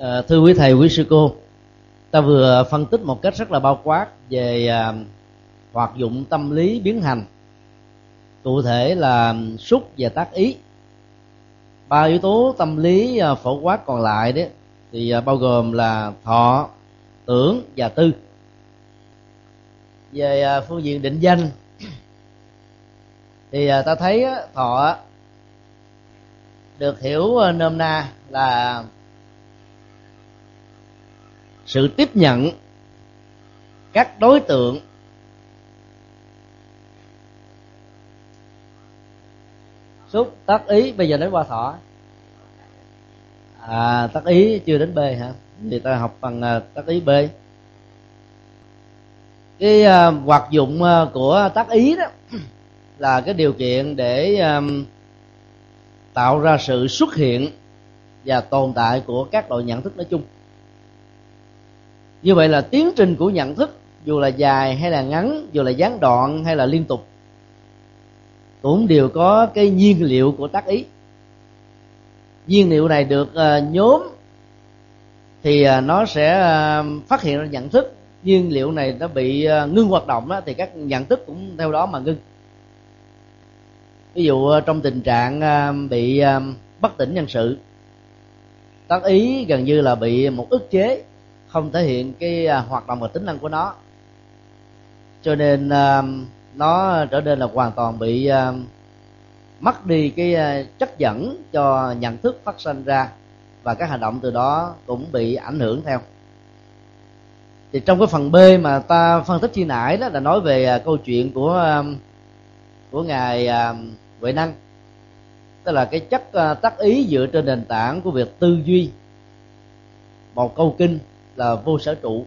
À, thưa quý thầy quý sư cô ta vừa phân tích một cách rất là bao quát về à, hoạt dụng tâm lý biến hành. Cụ thể là xúc và tác ý. Ba yếu tố tâm lý à, phổ quát còn lại đấy thì à, bao gồm là thọ tưởng và tư. Về à, phương diện định danh thì à, ta thấy á, thọ được hiểu à, nôm na là sự tiếp nhận các đối tượng xúc tác ý. Bây giờ đến qua thọ à tác ý chưa đến b hả? Thì ta học bằng à, tác ý b. Cái uh, hoạt dụng uh, của tác ý đó là cái điều kiện để um, tạo ra sự xuất hiện và tồn tại của các loại nhận thức nói chung như vậy là tiến trình của nhận thức dù là dài hay là ngắn dù là gián đoạn hay là liên tục cũng đều có cái nhiên liệu của tác ý. Nhiên liệu này được ờ, nhóm thì ờ, nó sẽ ờ, phát hiện ra nhận thức. Nhiên liệu này nó bị ngưng hoạt động đó, thì các nhận thức cũng theo đó mà ngưng. Ví dụ trong tình trạng bị bất tỉnh nhân sự tác ý gần như là bị một ức chế không thể hiện cái à, hoạt động và tính năng của nó. Cho nên à, nó trở nên là hoàn toàn bị à, mất đi cái chất dẫn cho nhận thức phát sinh ra và các hành động từ đó cũng bị ảnh hưởng theo. Thì trong cái phần B mà ta phân tích chi nãy đó là nói về câu chuyện của của ngài Huệ Năng. Tức là cái chất tác ý dựa trên nền tảng của việc tư duy. Một câu kinh là vô sở trụ.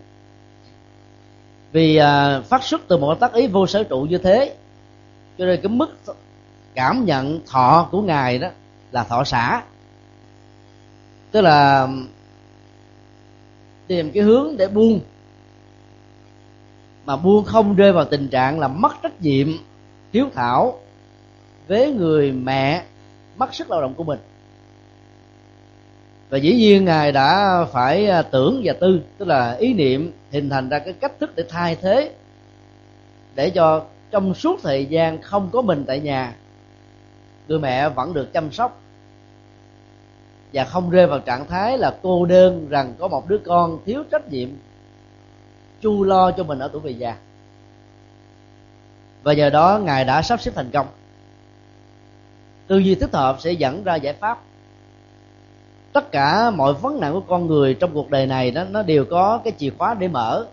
Vì à, phát xuất từ một tác ý vô sở trụ như thế cho nên cái mức cảm nhận thọ của ngài đó là thọ xả. Tức là tìm cái hướng để buông. Mà buông không rơi vào tình trạng là mất trách nhiệm hiếu thảo với người mẹ mất sức lao động của mình và dĩ nhiên ngài đã phải à, tưởng và tư, tức là ý niệm hình thành ra cái cách thức để thay thế, để cho trong suốt thời gian không có mình tại nhà người mẹ vẫn được chăm sóc và không rơi vào trạng thái là cô đơn rằng có một đứa con thiếu trách nhiệm, chu lo cho mình ở tuổi về già. Và giờ đó ngài đã sắp xếp thành công. Tư duy thích hợp sẽ dẫn ra giải pháp tất cả mọi vấn nạn của con người trong cuộc đời này đó, nó đều có cái chìa khóa để mở.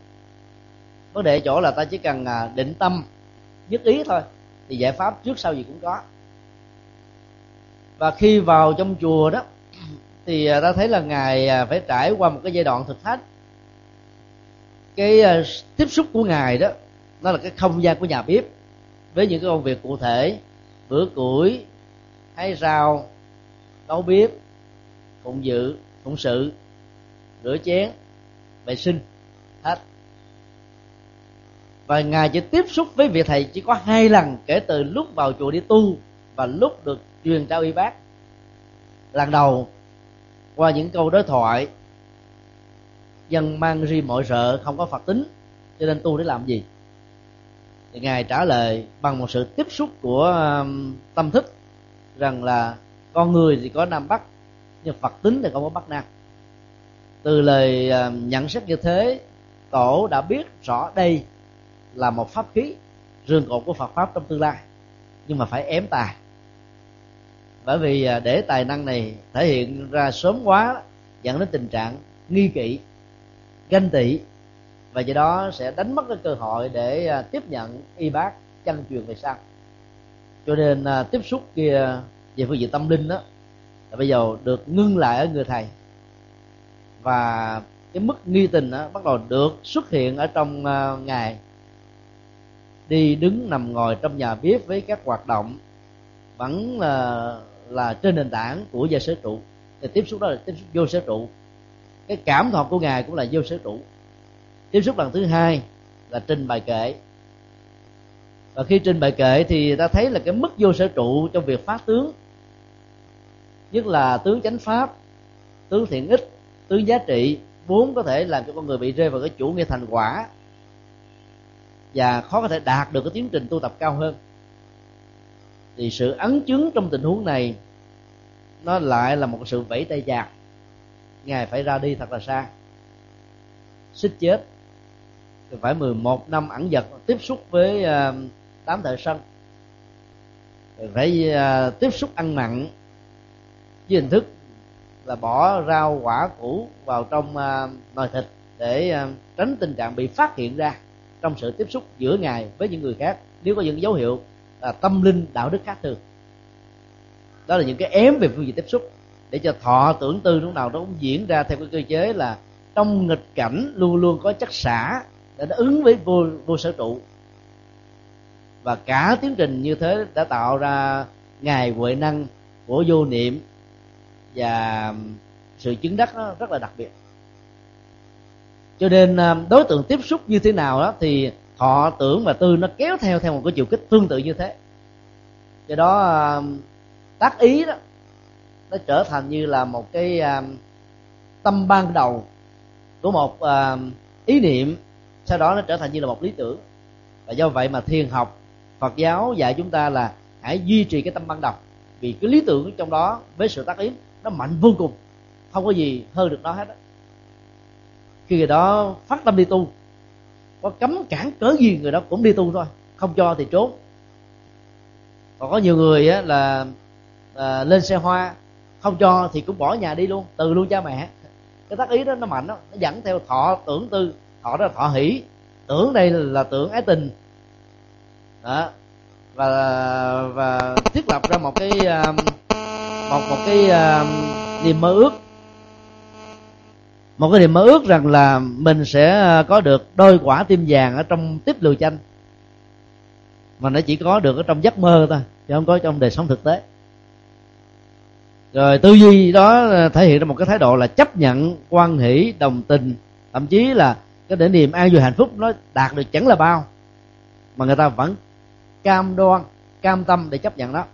Vấn đề chỗ là ta chỉ cần à, định tâm, nhất ý thôi, thì giải pháp trước sau gì cũng có. Và khi vào trong chùa đó, thì à, ta thấy là ngài à, phải trải qua một cái giai đoạn thực thách. Cái tiếp xúc của ngài đó, nó là cái không gian của nhà bếp với những cái công việc cụ thể bữa củi hay rau, nấu bếp phụng dự, phụng sự, rửa chén vệ sinh, hết. Và ngài chỉ tiếp xúc với vị thầy chỉ có hai lần kể từ lúc vào chùa đi tu và lúc được truyền trao y bác. Lần đầu, qua những câu đối thoại, dân mang ri mọi sợ, không có phật tính, cho nên tu để làm gì? Thì ngài trả lời bằng một sự tiếp xúc của um, tâm thức rằng là con người thì có nam bắc nhưng phật tính thì không có bắt năng. từ lời à, nhận xét như thế tổ đã biết rõ đây là một pháp khí rương cột của phật pháp trong tương lai, nhưng mà phải ém tài bởi vì à, để tài năng này thể hiện ra sớm quá, dẫn đến tình trạng nghi kỵ, ganh tị, và do đó sẽ đánh mất cái cơ hội để à, tiếp nhận y bác chân truyền về sau cho nên tiếp xúc kia về phương diện tâm linh đó bây giờ được ngưng lại ở người thầy. Và cái mức nghi tình đó bắt đầu được xuất hiện ở trong uh, ngài. Đi đứng nằm ngồi trong nhà bếp với các hoạt động vẫn là là trên nền tảng của gia sở trụ. Thì tiếp xúc đó là tiếp xúc vô sở trụ. Cái cảm thọ của ngài cũng là vô sở trụ. Tiếp xúc lần thứ hai là trình bài kệ. Và khi trình bài kệ thì ta thấy là cái mức vô sở trụ trong việc phát tướng nhất là tướng chánh pháp tướng thiện ích tướng giá trị, vốn có thể làm cho con người bị rơi vào cái chủ nghĩa thành quả. Và khó có thể đạt được cái tiến trình tu tập cao hơn. Thì sự ấn chứng trong tình huống này, nó lại là một sự vẫy tay giặc ngài phải ra đi thật là xa. Xích chết. Phải 11 năm ẩn dật, tiếp xúc với ờ, tám thợ sân phải ờ, tiếp xúc ăn mặn với hình thức là bỏ rau quả củ vào trong uh, nồi thịt để uh, tránh tình trạng bị phát hiện ra trong sự tiếp xúc giữa ngài với những người khác. Nếu có những dấu hiệu là tâm linh đạo đức khác thường đó là những cái ém về phương diện tiếp xúc để cho thọ tưởng tư lúc nào nó cũng diễn ra theo cái cơ chế là trong nghịch cảnh luôn luôn có chất xả để nó ứng với vô vô sở trụ. Và cả tiến trình như thế đã tạo ra ngài huệ năng của vô niệm và um, sự chứng đắc nó rất là đặc biệt. Cho nên um, đối tượng tiếp xúc như thế nào đó thì họ tưởng và tư nó kéo theo theo một cái chiều kích tương tự như thế. Do đó um, tác ý đó, nó trở thành như là một cái tâm ban đầu của một ý niệm, sau đó nó trở thành như là một lý tưởng. Và do vậy mà thiền học, phật giáo dạy chúng ta là hãy duy trì cái tâm ban đầu. Vì cái lý tưởng trong đó với sự tác ý nó mạnh vô cùng. Không có gì hơn được nó hết đó. khi người đó phát tâm đi tu có cấm cản cớ gì người đó cũng đi tu thôi không cho thì trốn. Còn có nhiều người á, là à, lên xe hoa không cho thì cũng bỏ nhà đi luôn từ luôn cha mẹ. Cái tác ý đó nó mạnh đó nó dẫn theo thọ tưởng tư. Thọ đó là thọ hỷ tưởng đây là, là tưởng ái tình. Đó. Và và thiết lập ra một cái um, một một cái um, niềm mơ ước. Một cái niềm mơ ước rằng là mình sẽ ờ, có được đôi quả tim vàng ở trong tiếp lừa chanh. Mà nó chỉ có được ở trong giấc mơ thôi chứ không có trong đời sống thực tế. Rồi tư duy đó ờ, thể hiện ra một cái thái độ là chấp nhận quan hỷ đồng tình. Thậm chí là cái để niềm an vui hạnh phúc nó đạt được chẳng là bao mà người ta vẫn cam đoan cam tâm để chấp nhận đó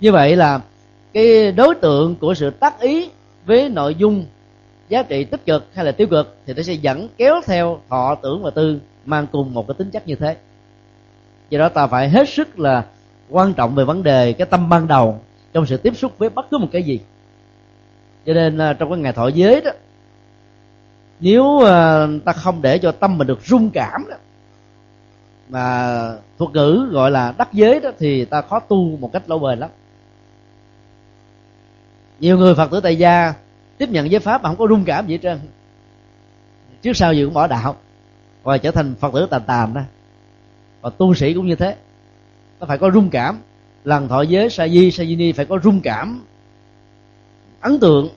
như vậy là cái đối tượng của sự tác ý với nội dung giá trị tích cực hay là tiêu cực thì nó sẽ dẫn kéo theo thọ tưởng và tư mang cùng một cái tính chất như thế. Do đó ta phải hết sức là quan trọng về vấn đề cái tâm ban đầu trong sự tiếp xúc với bất cứ một cái gì. Cho nên à, trong cái ngày thọ giới đó, nếu à, ta không để cho tâm mình được rung cảm đó, mà thuật ngữ gọi là đắc giới đó, thì ta khó tu một cách lâu bền lắm nhiều người phật tử tại gia tiếp nhận giới pháp mà không có rung cảm gì hết trơn. Trước sau gì cũng bỏ đạo và trở thành phật tử tàn tàn đó. Và tu sĩ cũng như thế. Nó phải có rung cảm. Lần thọ giới, sa di sa di ni phải có rung cảm. Ấn tượng,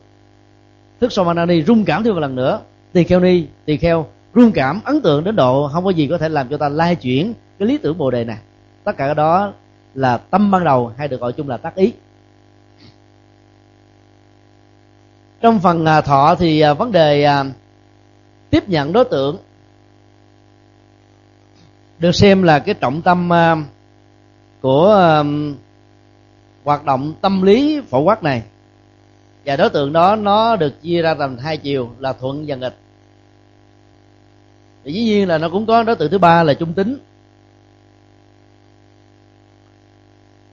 thức somanani rung cảm thêm một lần nữa. Tỳ kheo ni, tỳ kheo, rung cảm, ấn tượng đến độ không có gì có thể làm cho ta lai chuyển cái lý tưởng bồ đề này. Tất cả cái đó là tâm ban đầu hay được gọi chung là tác ý. Trong phần à, thọ thì à, vấn đề à, tiếp nhận đối tượng được xem là cái trọng tâm của hoạt động tâm lý phổ quát này. Và đối tượng đó nó được chia ra thành hai chiều là thuận và nghịch. Thì dĩ nhiên là nó cũng có đối tượng thứ ba là trung tính.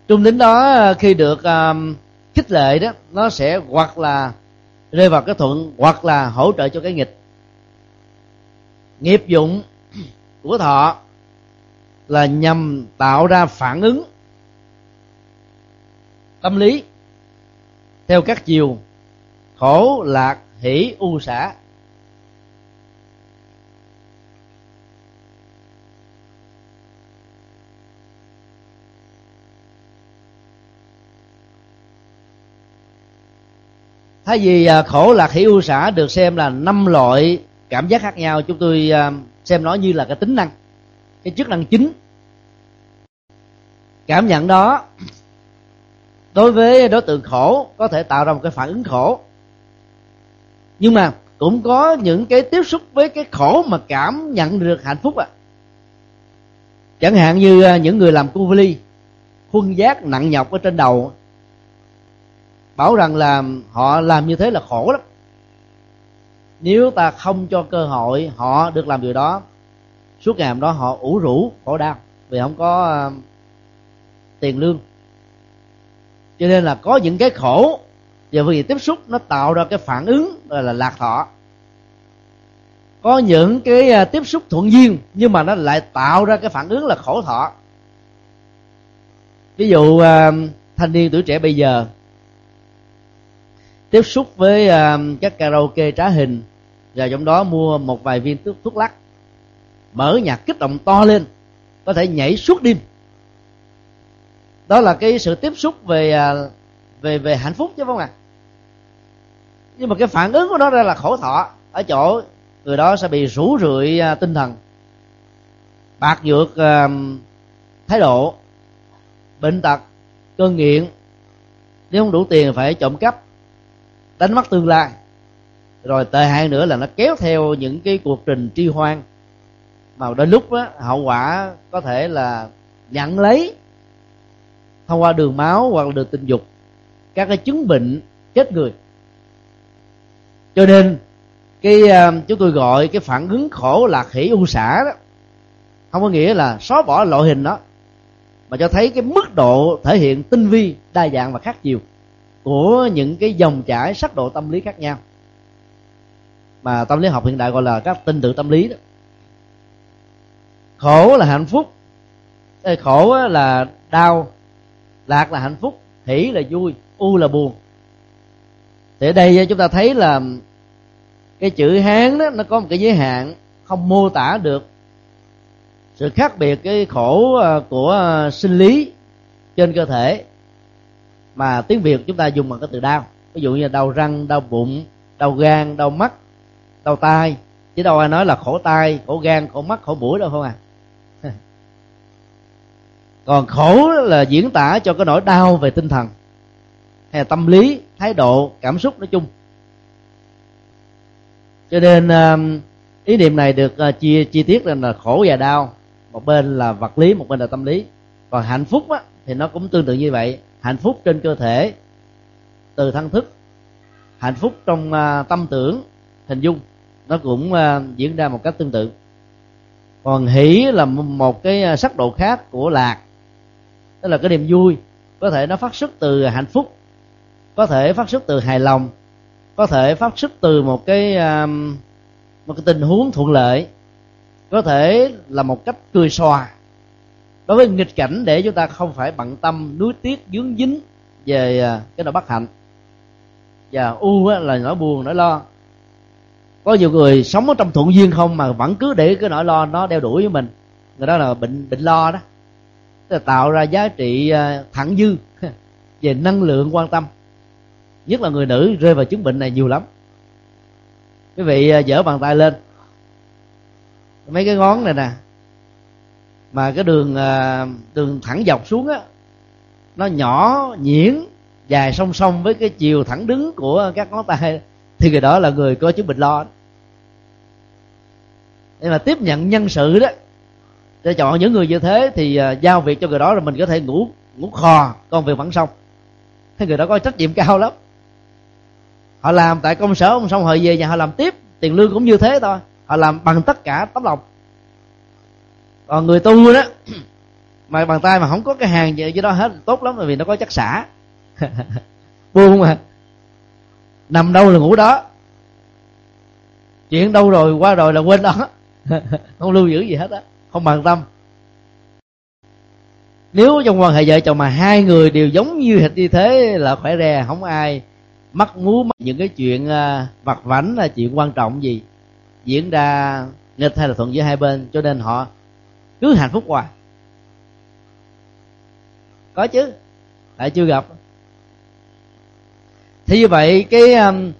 Trung tính đó khi được um, khích lệ đó nó sẽ hoặc là rơi vào cái thuận hoặc là hỗ trợ cho cái nghịch. Nghiệp dụng của thọ là nhằm tạo ra phản ứng tâm lý theo các chiều khổ, lạc, hỷ, u xả thay vì à, khổ lạc hỷ u xã được xem là năm loại cảm giác khác nhau, chúng tôi à, xem nó như là cái tính năng, cái chức năng chính. Cảm nhận đó, đối với đối tượng khổ có thể tạo ra một cái phản ứng khổ. Nhưng mà cũng có những cái tiếp xúc với cái khổ mà cảm nhận được hạnh phúc à. Chẳng hạn như à, những người làm cu ly khuân giác nặng nhọc ở trên đầu bảo rằng là họ làm như thế là khổ lắm. Nếu ta không cho cơ hội họ được làm điều đó, suốt ngày hôm đó họ ủ rũ, khổ đau, vì không có ờ, tiền lương. Cho nên là có những cái khổ và vì tiếp xúc nó tạo ra cái phản ứng gọi là lạc thọ. Có những cái ờ, tiếp xúc thuận duyên nhưng mà nó lại tạo ra cái phản ứng là khổ thọ. Ví dụ ờ, thanh niên tuổi trẻ bây giờ tiếp xúc với ờ, các karaoke trá hình. Và trong đó mua một vài viên thuốc, thuốc lắc. Mở nhạc kích động to lên. Có thể nhảy suốt đêm. Đó là cái sự tiếp xúc về ờ, về về hạnh phúc chứ không ạ. À? nhưng mà cái phản ứng của nó ra là khổ thọ. Ở chỗ người đó sẽ bị rủ rượi ờ, tinh thần. Bạc nhược thái độ. Bệnh tật cơn nghiện. Nếu không đủ tiền phải trộm cắp đánh mất tương lai. Rồi tệ hại nữa là nó kéo theo những cái cuộc trình tri hoan. Mà đến lúc đó, hậu quả có thể là nhận lấy thông qua đường máu hoặc là đường tình dục các cái chứng bệnh chết người. Cho nên cái uh, chúng tôi gọi cái phản ứng khổ là khỉ u xả đó không có nghĩa là xóa bỏ loại hình đó mà cho thấy cái mức độ thể hiện tinh vi đa dạng và khác nhiều của những cái dòng chảy sắc độ tâm lý khác nhau. Mà tâm lý học hiện đại gọi là các tinh tự tâm lý đó. Khổ là hạnh phúc khổ là đau, lạc là hạnh phúc, hỷ là vui, u là buồn. Thì ở đây chúng ta thấy là cái chữ hán đó, nó có một cái giới hạn, không mô tả được sự khác biệt cái khổ ờ, của ờ, sinh lý trên cơ thể mà tiếng việt chúng ta dùng bằng cái từ đau. Ví dụ như đau răng đau bụng đau gan đau mắt đau tai. Chứ đâu ai nói là khổ tai khổ gan khổ mắt khổ mũi đâu không à? Còn khổ là diễn tả cho cái nỗi đau về tinh thần hay là tâm lý thái độ cảm xúc nói chung. Cho nên um, ý niệm này được uh, chia chi tiết lên là khổ và đau. Một bên là vật lý một bên là tâm lý. Còn hạnh phúc á, thì nó cũng tương tự như vậy hạnh phúc trên cơ thể từ thân thức. Hạnh phúc trong uh, tâm tưởng hình dung. Nó cũng uh, diễn ra một cách tương tự. Còn hỷ là một cái à, sắc độ khác của lạc. Tức là cái niềm vui có thể nó phát xuất từ hạnh phúc có thể phát xuất từ hài lòng có thể phát xuất từ một cái một cái tình huống thuận lợi có thể là một cách cười xòa đối với nghịch cảnh để chúng ta không phải bận tâm nuối tiếc dướng dính về à, cái nỗi bất hạnh. Và u là nỗi buồn, nỗi lo. Có nhiều người sống ở trong thuận duyên không mà vẫn cứ để cái nỗi lo nó đeo đuổi với mình. Người đó là bệnh bệnh lo đó. Tức là tạo ra giá trị à, thẳng dư về năng lượng quan tâm. Nhất là người nữ rơi vào chứng bệnh này nhiều lắm. Quý vị à, dở bàn tay lên. Mấy cái ngón này nè mà cái đường à, đường thẳng dọc xuống á, nó nhỏ, nhuyễn, dài song song với cái chiều thẳng đứng của các ngón tay. Thì người đó là người có chứng bệnh lo nên là tiếp nhận nhân sự đó, để chọn những người như thế thì à, giao việc cho người đó rồi mình có thể ngủ ngủ khò, công việc vẫn xong. Thế người đó có trách nhiệm cao lắm. Họ làm tại công sở ông xong họ về nhà họ làm tiếp, tiền lương cũng như thế thôi. Họ làm bằng tất cả tấm lòng còn người tu đó, mà bàn tay mà không có cái hàng gì dưới đó hết, tốt lắm vì nó có chất xả. Buông mà. Nằm đâu là ngủ đó. Chuyện đâu rồi, qua rồi là quên đó. Không lưu giữ gì hết á, không bằng tâm. Nếu trong quan hệ vợ chồng mà hai người đều giống như hệt như thế là khỏe rè không ai mắc múa những cái chuyện à, vặt vảnh là chuyện quan trọng gì. Diễn ra nghịch hay là thuận giữa hai bên, cho nên họ cứ hạnh phúc hoài. Có chứ, lại chưa gặp. Thì như vậy cái um,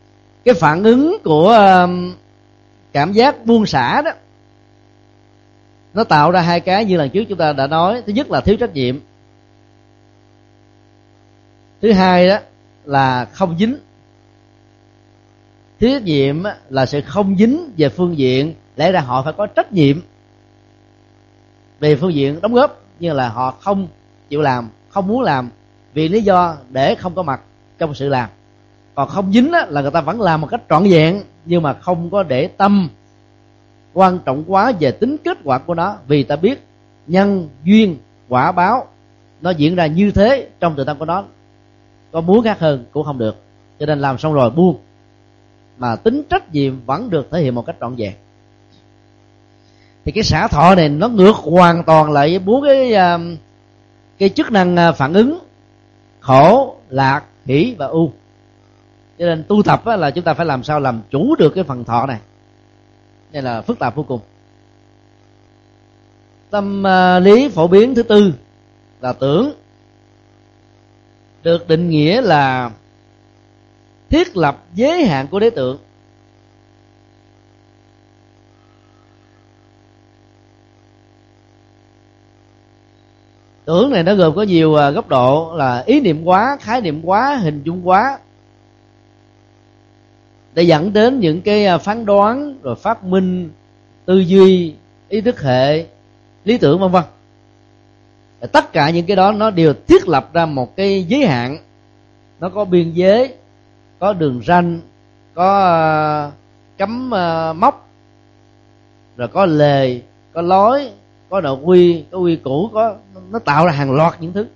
cái phản ứng của um, cảm giác buông xả đó, nó tạo ra hai cái như lần trước chúng ta đã nói. Thứ nhất là thiếu trách nhiệm. Thứ hai đó là không dính. Thiếu trách nhiệm là sự không dính về phương diện, lẽ ra họ phải có trách nhiệm về phương diện đóng góp như là họ không chịu làm không muốn làm vì lý do để không có mặt trong sự làm. Còn không dính á, là người ta vẫn làm một cách trọn vẹn nhưng mà không có để tâm quan trọng quá về tính kết quả của nó. Vì ta biết nhân duyên quả báo nó diễn ra như thế trong tự tâm của nó. Có muốn khác hơn cũng không được. Cho nên làm xong rồi buông. Mà tính trách nhiệm vẫn được thể hiện một cách trọn vẹn thì cái xả thọ này nó ngược hoàn toàn lại với bốn cái à, cái chức năng à, phản ứng khổ, lạc, hỷ và u. Cho nên tu tập là chúng ta phải làm sao làm chủ được cái phần thọ này. Đây là phức tạp vô cùng. Tâm à, lý phổ biến thứ tư là tưởng. Được định nghĩa là thiết lập giới hạn của đối tượng. Tưởng này nó gồm có nhiều à, góc độ là ý niệm quá khái niệm quá hình dung quá để dẫn đến những cái à, phán đoán rồi phát minh tư duy ý thức hệ lý tưởng vân vân. Tất cả những cái đó nó đều thiết lập ra một cái giới hạn. Nó có biên giới có đường ranh có à, cấm móc, rồi có lề có lối có nội quy có quy củ có nó tạo ra hàng loạt những thứ.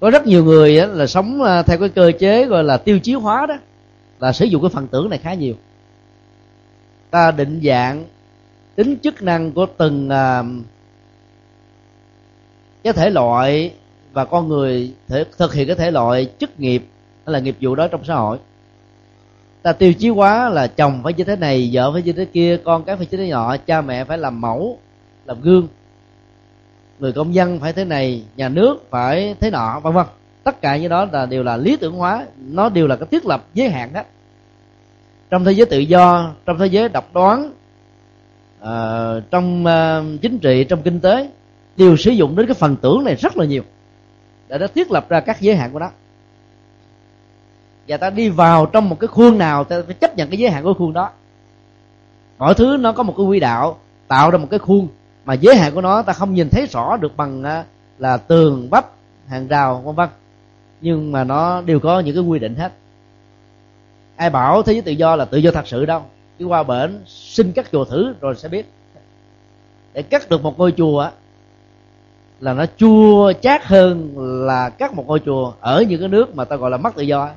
Có rất nhiều người á, là sống à, theo cái cơ chế gọi là tiêu chí hóa đó là sử dụng cái phần tưởng này khá nhiều. Ta định dạng tính chức năng của từng uh, cái thể loại và con người thể, thực hiện cái thể loại chức nghiệp hay là nghiệp vụ đó trong xã hội. Ta tiêu chí hóa là chồng phải như thế này vợ phải như thế kia con cái phải như thế nọ cha mẹ phải làm mẫu làm gương. Người công dân phải thế này nhà nước phải thế nọ vân vân. Tất cả những đó là đều là lý tưởng hóa nó đều là cái thiết lập giới hạn đó. Trong thế giới tự do trong thế giới độc đoán uh, trong uh, chính trị trong kinh tế đều sử dụng đến cái phần tưởng này rất là nhiều. Để nó thiết lập ra các giới hạn của nó. Và ta đi vào trong một cái khuôn nào ta phải chấp nhận cái giới hạn của khuôn đó. Mọi thứ nó có một cái quy đạo tạo ra một cái khuôn mà giới hạn của nó, ta không nhìn thấy rõ được bằng à, là tường vách hàng rào, vân vân. Nhưng mà nó đều có những cái quy định hết. Ai bảo thế giới tự do là tự do thật sự đâu. Cứ qua bển xin cắt chùa thử rồi sẽ biết. Để cắt được một ngôi chùa là nó chua chát hơn là cắt một ngôi chùa ở những cái nước mà ta gọi là mất tự do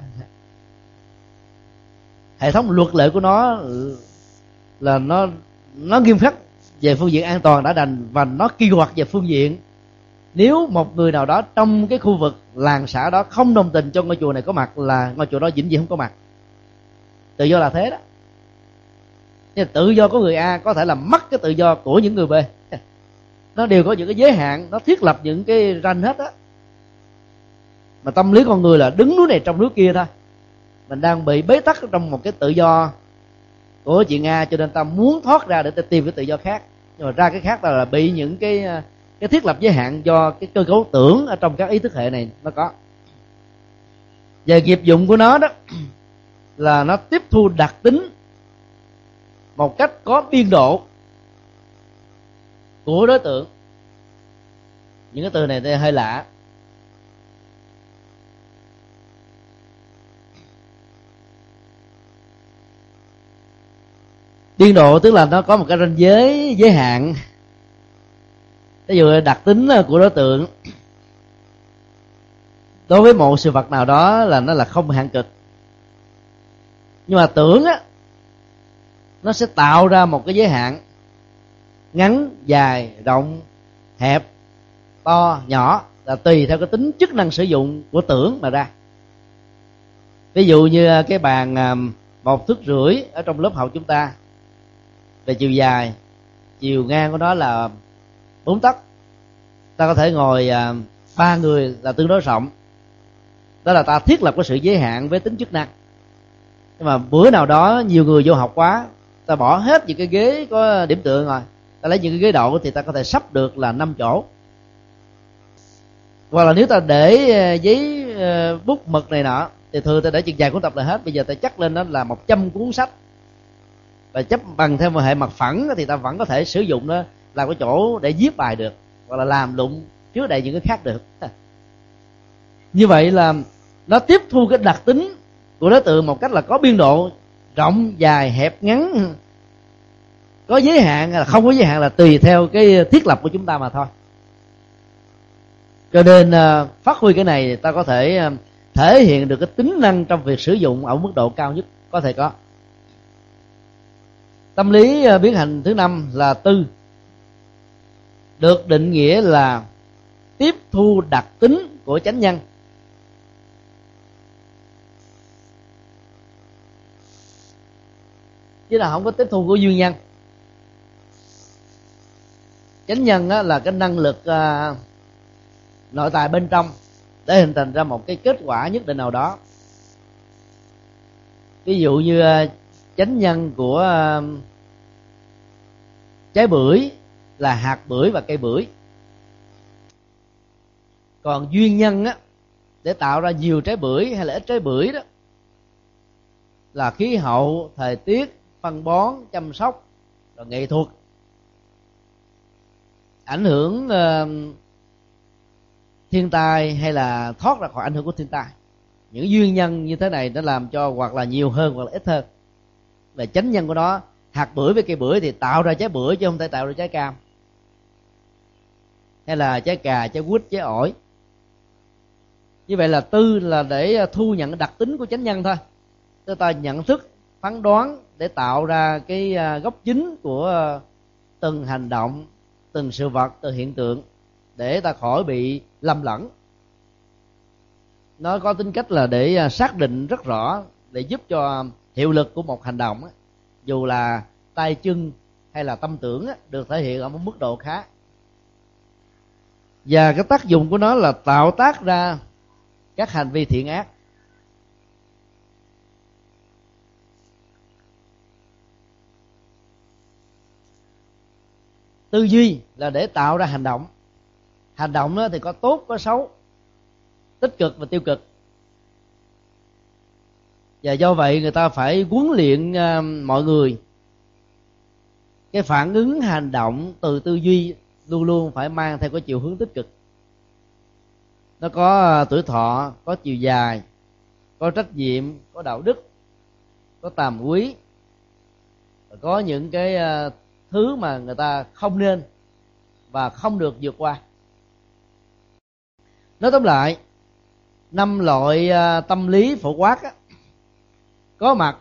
hệ thống luật lệ của nó là nó nó nghiêm khắc về phương diện an toàn đã đành và nó kỳ hoạt về phương diện. Nếu một người nào đó trong cái khu vực làng xã đó không đồng tình cho ngôi chùa này có mặt là ngôi chùa đó vĩnh viễn không có mặt. Tự do là thế đó. Nhưng tự do của người a có thể là mất cái tự do của những người b. Nó đều có những cái giới hạn, nó thiết lập những cái ranh hết á. Mà tâm lý con người là đứng núi này trong núi kia thôi. Mình đang bị bế tắc trong một cái tự do của chị nga, cho nên ta muốn thoát ra để ta tìm cái tự do khác. Nhưng mà ra cái khác là bị những cái cái thiết lập giới hạn do cái cơ cấu tưởng ở trong các ý thức hệ này nó có. Về nghiệp dụng của nó đó là nó tiếp thu đặc tính một cách có biên độ của đối tượng. Những cái từ này thì hơi lạ. Biên độ tức là nó có một cái ranh giới giới hạn. Ví dụ đặc tính ờ, của đối tượng. Đối với một sự vật nào đó là nó là không hạn cực. Nhưng mà tưởng á, nó sẽ tạo ra một cái giới hạn ngắn, dài, rộng, hẹp, to, nhỏ, là tùy theo cái tính chức năng sử dụng của tưởng mà ra. Ví dụ như ờ, cái bàn ờ, một thước rưỡi ở trong lớp học chúng ta về chiều dài. Chiều ngang của nó là bốn tấc. Ta có thể ngồi à, ba người là tương đối rộng. Đó là ta thiết lập cái sự giới hạn với tính chức năng. Nhưng mà bữa nào đó nhiều người vô học quá, ta bỏ hết những cái ghế có điểm tựa rồi ta lấy những cái ghế độ thì ta có thể sắp được là năm chỗ. Hoặc là nếu ta để à, giấy à, bút mực này nọ, thì thường ta để chừng dài cuốn tập là hết. Bây giờ ta chắc lên đó là một trăm cuốn sách và chấp bằng theo một hệ mặt phẳng thì ta vẫn có thể sử dụng nó làm cái chỗ để viết bài được, hoặc là làm lụng chứa đầy những cái khác được. Như vậy là nó tiếp thu cái đặc tính của đối tượng một cách là có biên độ rộng, dài, hẹp, ngắn. Có giới hạn là không có giới hạn là tùy theo cái thiết lập của chúng ta mà thôi. Cho nên à, phát huy cái này ta có thể à, thể hiện được cái tính năng trong việc sử dụng ở mức độ cao nhất có thể có tâm lý à, biến hành thứ năm là tư. Được định nghĩa là tiếp thu đặc tính của chánh nhân. Chứ là không có tiếp thu của duyên nhân. Chánh nhân á, là cái năng lực à, nội tại bên trong để hình thành ra một cái kết quả nhất định nào đó. Ví dụ như à, chánh nhân của um, trái bưởi là hạt bưởi và cây bưởi. Còn duyên nhân á để tạo ra nhiều trái bưởi hay là ít trái bưởi đó là khí hậu thời tiết phân bón chăm sóc rồi nghệ thuật. Ảnh hưởng uh, thiên tai hay là thoát ra khỏi ảnh hưởng của thiên tai. Những duyên nhân như thế này nó làm cho hoặc là nhiều hơn hoặc là ít hơn là chánh nhân của nó. Hạt bưởi với cây bưởi thì tạo ra trái bưởi chứ không thể tạo ra trái cam. Hay là trái cà, trái quýt, trái ổi. Như vậy là tư là để thu nhận đặc tính của chánh nhân thôi. Chúng ta nhận thức, phán đoán để tạo ra cái à, gốc chính của từng hành động, từng sự vật, từng hiện tượng để ta khỏi bị lầm lẫn. Nó có tính cách là để à, xác định rất rõ, để giúp cho hiệu lực của một hành động dù là tay chân hay là tâm tưởng được thể hiện ở một mức độ khá. Và cái tác dụng của nó là tạo tác ra các hành vi thiện ác. Tư duy là để tạo ra hành động. Hành động thì có tốt, có xấu, tích cực và tiêu cực và do vậy người ta phải huấn luyện à, mọi người. Cái phản ứng hành động từ tư duy luôn luôn phải mang theo cái chiều hướng tích cực. Nó có à, tuổi thọ có chiều dài có trách nhiệm có đạo đức có tàm quý. Có những cái à, thứ mà người ta không nên và không được vượt qua. Nói tóm lại năm loại tâm lý phổ quát á, có mặt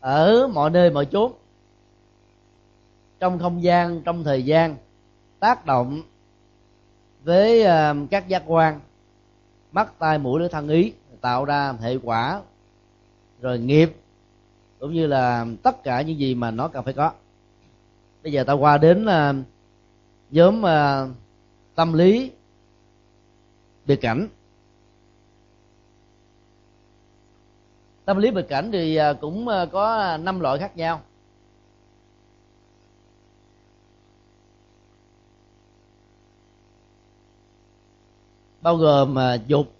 ở mọi nơi mọi chốn. Trong không gian, trong thời gian, tác động với ờ, các giác quan, mắt, tai, mũi, lưỡi, thân ý, tạo ra hệ quả, rồi nghiệp, cũng như là tất cả những gì mà nó cần phải có. Bây giờ ta qua đến ờ, nhóm ờ, tâm lý, biệt cảnh. Tâm lý biệt cảnh thì à, cũng à, có năm loại khác nhau. Bao gồm à, dục,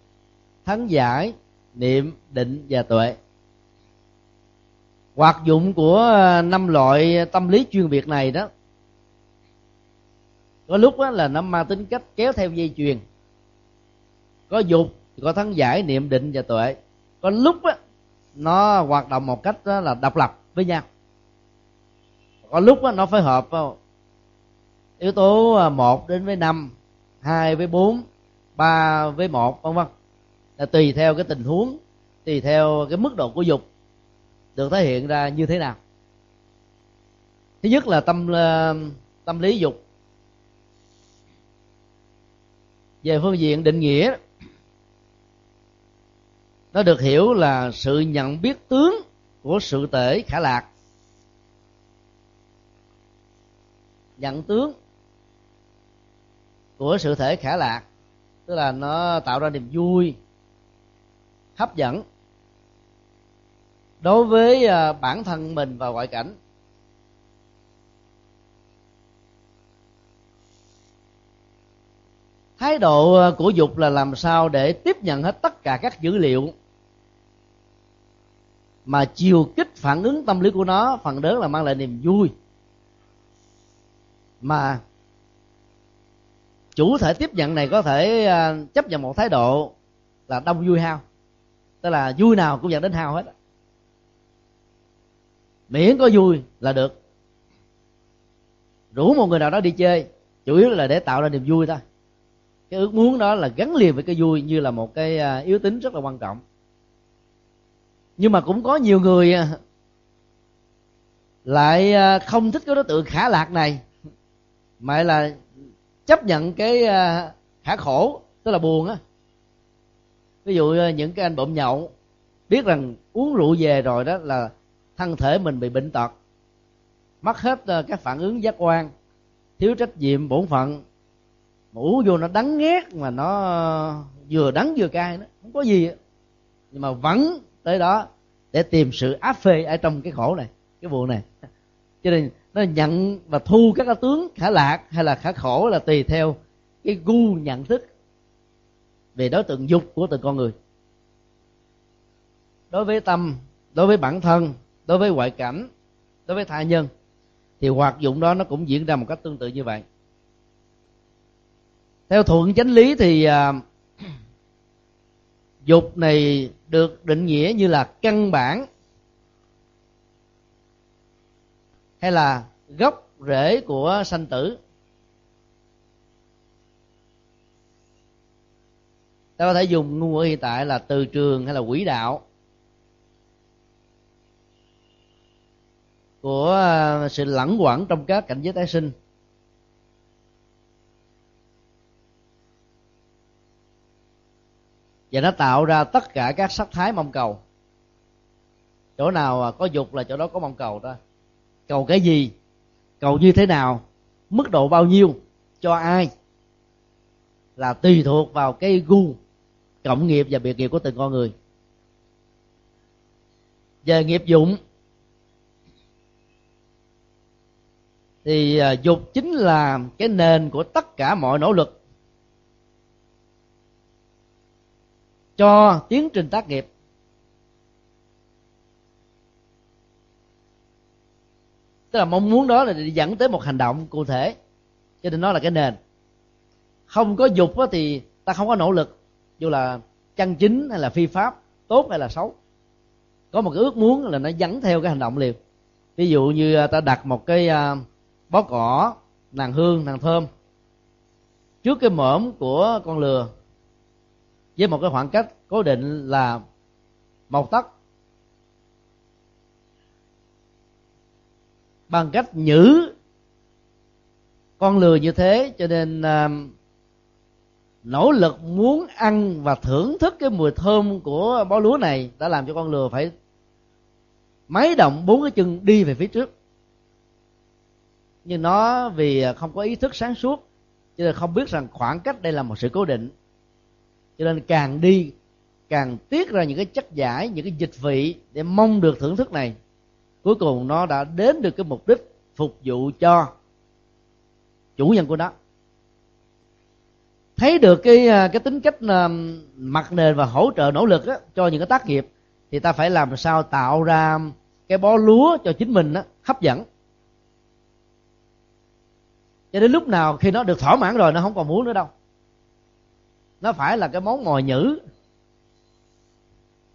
thắng giải, niệm, định và tuệ. Hoạt dụng của năm loại tâm lý chuyên biệt này đó, có lúc đó là nó mang tính cách kéo theo dây chuyền. Có dục, có thắng giải, niệm, định và tuệ. Có lúc đó nó hoạt động một cách đó là độc lập với nhau. Có lúc đó, nó phối hợp yếu tố ờ, một đến với năm hai với bốn ba với một vân vân. Là tùy theo cái tình huống tùy theo cái mức độ của dục được thể hiện ra như thế nào. Thứ nhất là tâm à, tâm lý dục. Về phương diện định nghĩa nó được hiểu là sự nhận biết tướng của sự tể khả lạc. Nhận tướng của sự thể khả lạc, tức là nó tạo ra niềm vui, hấp dẫn đối với à, bản thân mình và ngoại cảnh. Thái độ à, của dục là làm sao để tiếp nhận hết tất cả các dữ liệu mà chiều kích phản ứng tâm lý của nó, phần lớn là mang lại niềm vui. Mà chủ thể tiếp nhận này có thể à, chấp nhận một thái độ là đông vui hao. Tức là vui nào cũng dẫn đến hao hết. Miễn có vui là được. Rủ một người nào đó đi chơi, chủ yếu là để tạo ra niềm vui thôi. Cái ước muốn đó là gắn liền với cái vui như là một cái à, yếu tính rất là quan trọng nhưng mà cũng có nhiều người à, lại à, không thích cái đối tượng khả lạc này, mà là chấp nhận cái à, khả khổ, tức là buồn á. Ví dụ những cái anh bộm nhậu, biết rằng uống rượu về rồi đó là thân thể mình bị bệnh tật, mất hết các phản ứng giác quan, thiếu trách nhiệm, bổn phận, mà uống vô nó đắng ghét mà nó vừa đắng vừa cay nó không có gì nhưng mà vẫn tới đó, để tìm sự áp phê ở trong cái khổ này, cái buồn này. Cho nên nó nhận và thu các cái tướng khả lạc hay là khả khổ là tùy theo cái gu nhận thức về đối tượng dục của từng con người. Đối với tâm, đối với bản thân, đối với ngoại cảnh, đối với tha nhân, thì hoạt dụng đó nó cũng diễn ra một cách tương tự như vậy. Theo thuận chánh lý thì à, dục này được định nghĩa như là căn bản hay là gốc rễ của sanh tử. Ta có thể dùng ngôn ngữ hiện tại là từ trường hay là quỹ đạo của ờ, sự lẳng quẩn trong các cảnh giới tái sinh. Và nó tạo ra tất cả các sắc thái mong cầu. Chỗ nào à, có dục là chỗ đó có mong cầu đó cầu cái gì? Cầu như thế nào? Mức độ bao nhiêu? Cho ai? Là tùy thuộc vào cái gu, cộng nghiệp và biệt nghiệp của từng con người. Về nghiệp dụng, thì à, dục chính là cái nền của tất cả mọi nỗ lực. Cho tiến trình tác nghiệp. Tức là mong muốn đó là dẫn tới một hành động cụ thể, cho nên nó là cái nền. Không có dục thì ta không có nỗ lực, dù là chân chính hay là phi pháp, tốt hay là xấu. Có một cái ước muốn là nó dẫn theo cái hành động liền. Ví dụ như à, ta đặt một cái à, bó cỏ, nàng hương, nàng thơm trước cái mõm của con lừa với một cái khoảng cách cố định là một tấc. Bằng cách nhử con lừa như thế cho nên uh, nỗ lực muốn ăn và thưởng thức cái mùi thơm của bó lúa này đã làm cho con lừa phải máy động bốn cái chân đi về phía trước. Nhưng nó vì không có ý thức sáng suốt cho nên không biết rằng khoảng cách đây là một sự cố định cho nên càng đi càng tiết ra những cái chất giải những cái dịch vị để mong được thưởng thức này. Cuối cùng nó đã đến được cái mục đích phục vụ cho chủ nhân của nó. Thấy được cái à, cái tính cách à, mặt nền và hỗ trợ nỗ lực á, cho những cái tác nghiệp thì ta phải làm sao tạo ra cái bó lúa cho chính mình á, hấp dẫn. Cho đến lúc nào khi nó được thỏa mãn rồi nó không còn muốn nữa đâu nó phải là cái món mồi nhữ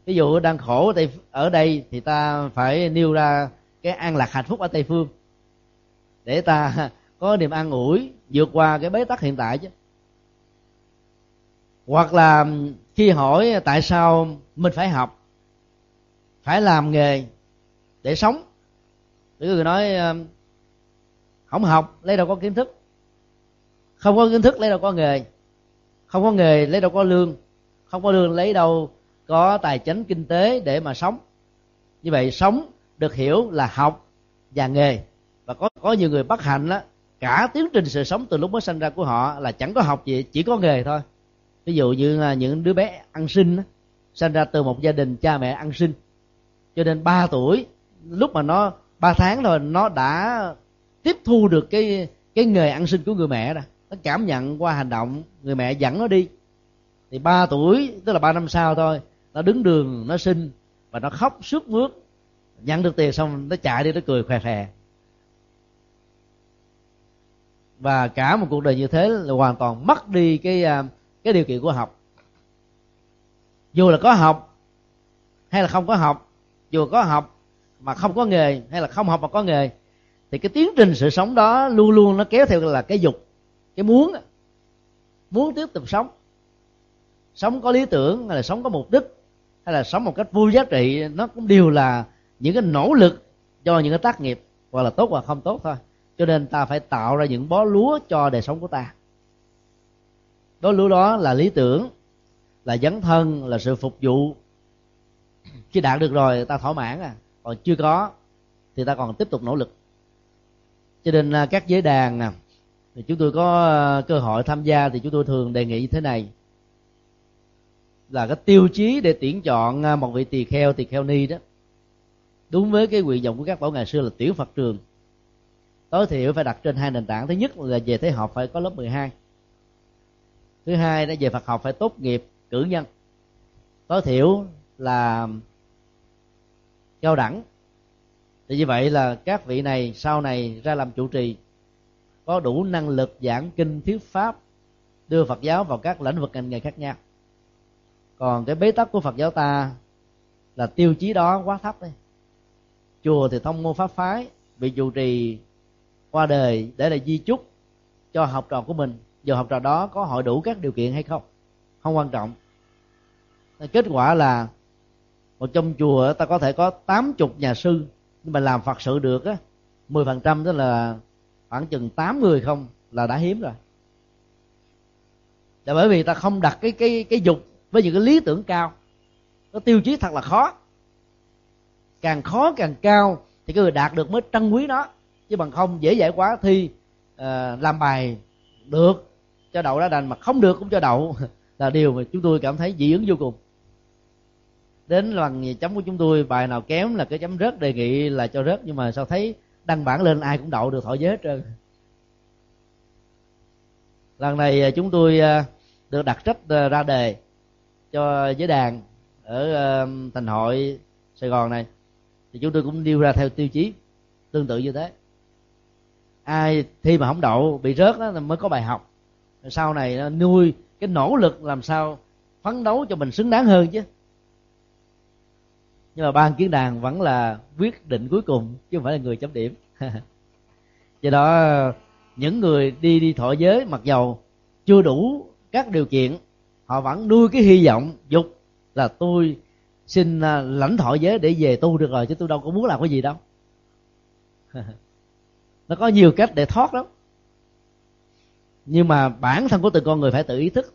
ví dụ đang khổ ở đây, ở đây thì ta phải nêu ra cái an lạc hạnh phúc ở tây phương. Để ta có niềm an ủi vượt qua cái bế tắc hiện tại chứ. Hoặc là khi hỏi tại sao mình phải học phải làm nghề để sống. Thì người nói ờ, không học lấy đâu có kiến thức. Không có kiến thức lấy đâu có nghề không có nghề lấy đâu có lương. Không có lương lấy đâu có tài chính kinh tế để mà sống. Như vậy sống được hiểu là học và nghề. Và có có nhiều người bất hạnh đó cả tiến trình sự sống từ lúc mới sinh ra của họ là chẳng có học gì chỉ có nghề thôi. Ví dụ như là những đứa bé ăn sinh đó, sinh ra từ một gia đình cha mẹ ăn sinh cho nên 3 tuổi lúc mà nó 3 tháng rồi nó đã tiếp thu được cái cái nghề ăn sinh của người mẹ rồi nó cảm nhận qua hành động, người mẹ dẫn nó đi. Thì ba tuổi, tức là ba năm sau thôi, nó đứng đường, nó sinh và nó khóc sướt mướt. Nhận được tiền xong, nó chạy đi, nó cười khè khè. Và cả một cuộc đời như thế là hoàn toàn mất đi cái à, cái điều kiện của học. Dù là có học hay là không có học, dù có học mà không có nghề hay là không học mà có nghề, thì cái tiến trình sự sống đó luôn luôn nó kéo theo là cái dục cái muốn muốn tiếp tục sống. Sống có lý tưởng hay là sống có mục đích hay là sống một cách vui giá trị, nó cũng đều là những cái nỗ lực cho những cái tác nghiệp, hoặc là tốt hoặc không tốt thôi. Cho nên ta phải tạo ra những bó lúa cho đời sống của ta. Bó lúa đó là lý tưởng, là dấn thân, là sự phục vụ. Khi đạt được rồi, ta thỏa mãn à. Còn chưa có, thì ta còn tiếp tục nỗ lực. Cho nên à, các giới đàn nè thì chúng tôi có ờ, cơ hội tham gia thì chúng tôi thường đề nghị như thế này. Là cái tiêu chí để tuyển chọn ờ, một vị tỳ kheo tỳ kheo ni đó, đúng với cái nguyện vọng của các bảo ngày xưa là tuyển phật trường. Tối thiểu phải đặt trên hai nền tảng. Thứ nhất là về thế học phải có lớp 12 thứ hai là về phật học phải tốt nghiệp cử nhân. Tối thiểu là cao đẳng. Thì như vậy là các vị này sau này ra làm chủ trì có đủ năng lực giảng kinh, thuyết pháp, đưa phật giáo vào các lĩnh vực ngành nghề khác nhau. Còn cái bế tắc của phật giáo ta là tiêu chí đó quá thấp đi chùa thì thông môn pháp phái, bị chủ trì qua đời để là di chúc cho học trò của mình. Giờ học trò đó có hội đủ các điều kiện hay không? Không quan trọng. Kết quả là một trong chùa ta có thể có tám chục nhà sư, nhưng mà làm phật sự được á, mười phần trăm tức là khoảng chừng tám người không là đã hiếm rồi. Là bởi vì ta không đặt cái cái cái dục với những cái lý tưởng cao. Nó tiêu chí thật là khó. Càng khó càng cao thì cái người đạt được mới trân quý nó. Chứ bằng không dễ dãi quá thi uh, ờ, làm bài được cho đậu ra đành mà không được cũng cho đậu là điều mà chúng tôi cảm thấy dị ứng vô cùng. Đến lần chấm của chúng tôi bài nào kém là cái chấm rớt đề nghị là cho rớt nhưng mà sao thấy đăng bản lên ai cũng đậu được thọ giới hết trơn. Lần này à, chúng tôi à, được đặt trách à, ra đề cho giới đàn ở thành hội sài gòn này. Thì chúng tôi cũng nêu ra theo tiêu chí tương tự như thế. Ai thi mà không đậu, bị rớt đó mới có bài học. Sau này nó nuôi cái nỗ lực làm sao phấn đấu cho mình xứng đáng hơn chứ nhưng mà ban kiến đàn vẫn là quyết định cuối cùng, chứ không phải là người chấm điểm. Do đó, những người đi đi thọ giới mặc dầu chưa đủ các điều kiện, họ vẫn nuôi cái hy vọng, dục là tôi xin à, lãnh thọ giới để về tu được rồi, chứ tôi đâu có muốn làm cái gì đâu. Nó có nhiều cách để thoát lắm. Nhưng mà bản thân của từng con người phải tự ý thức,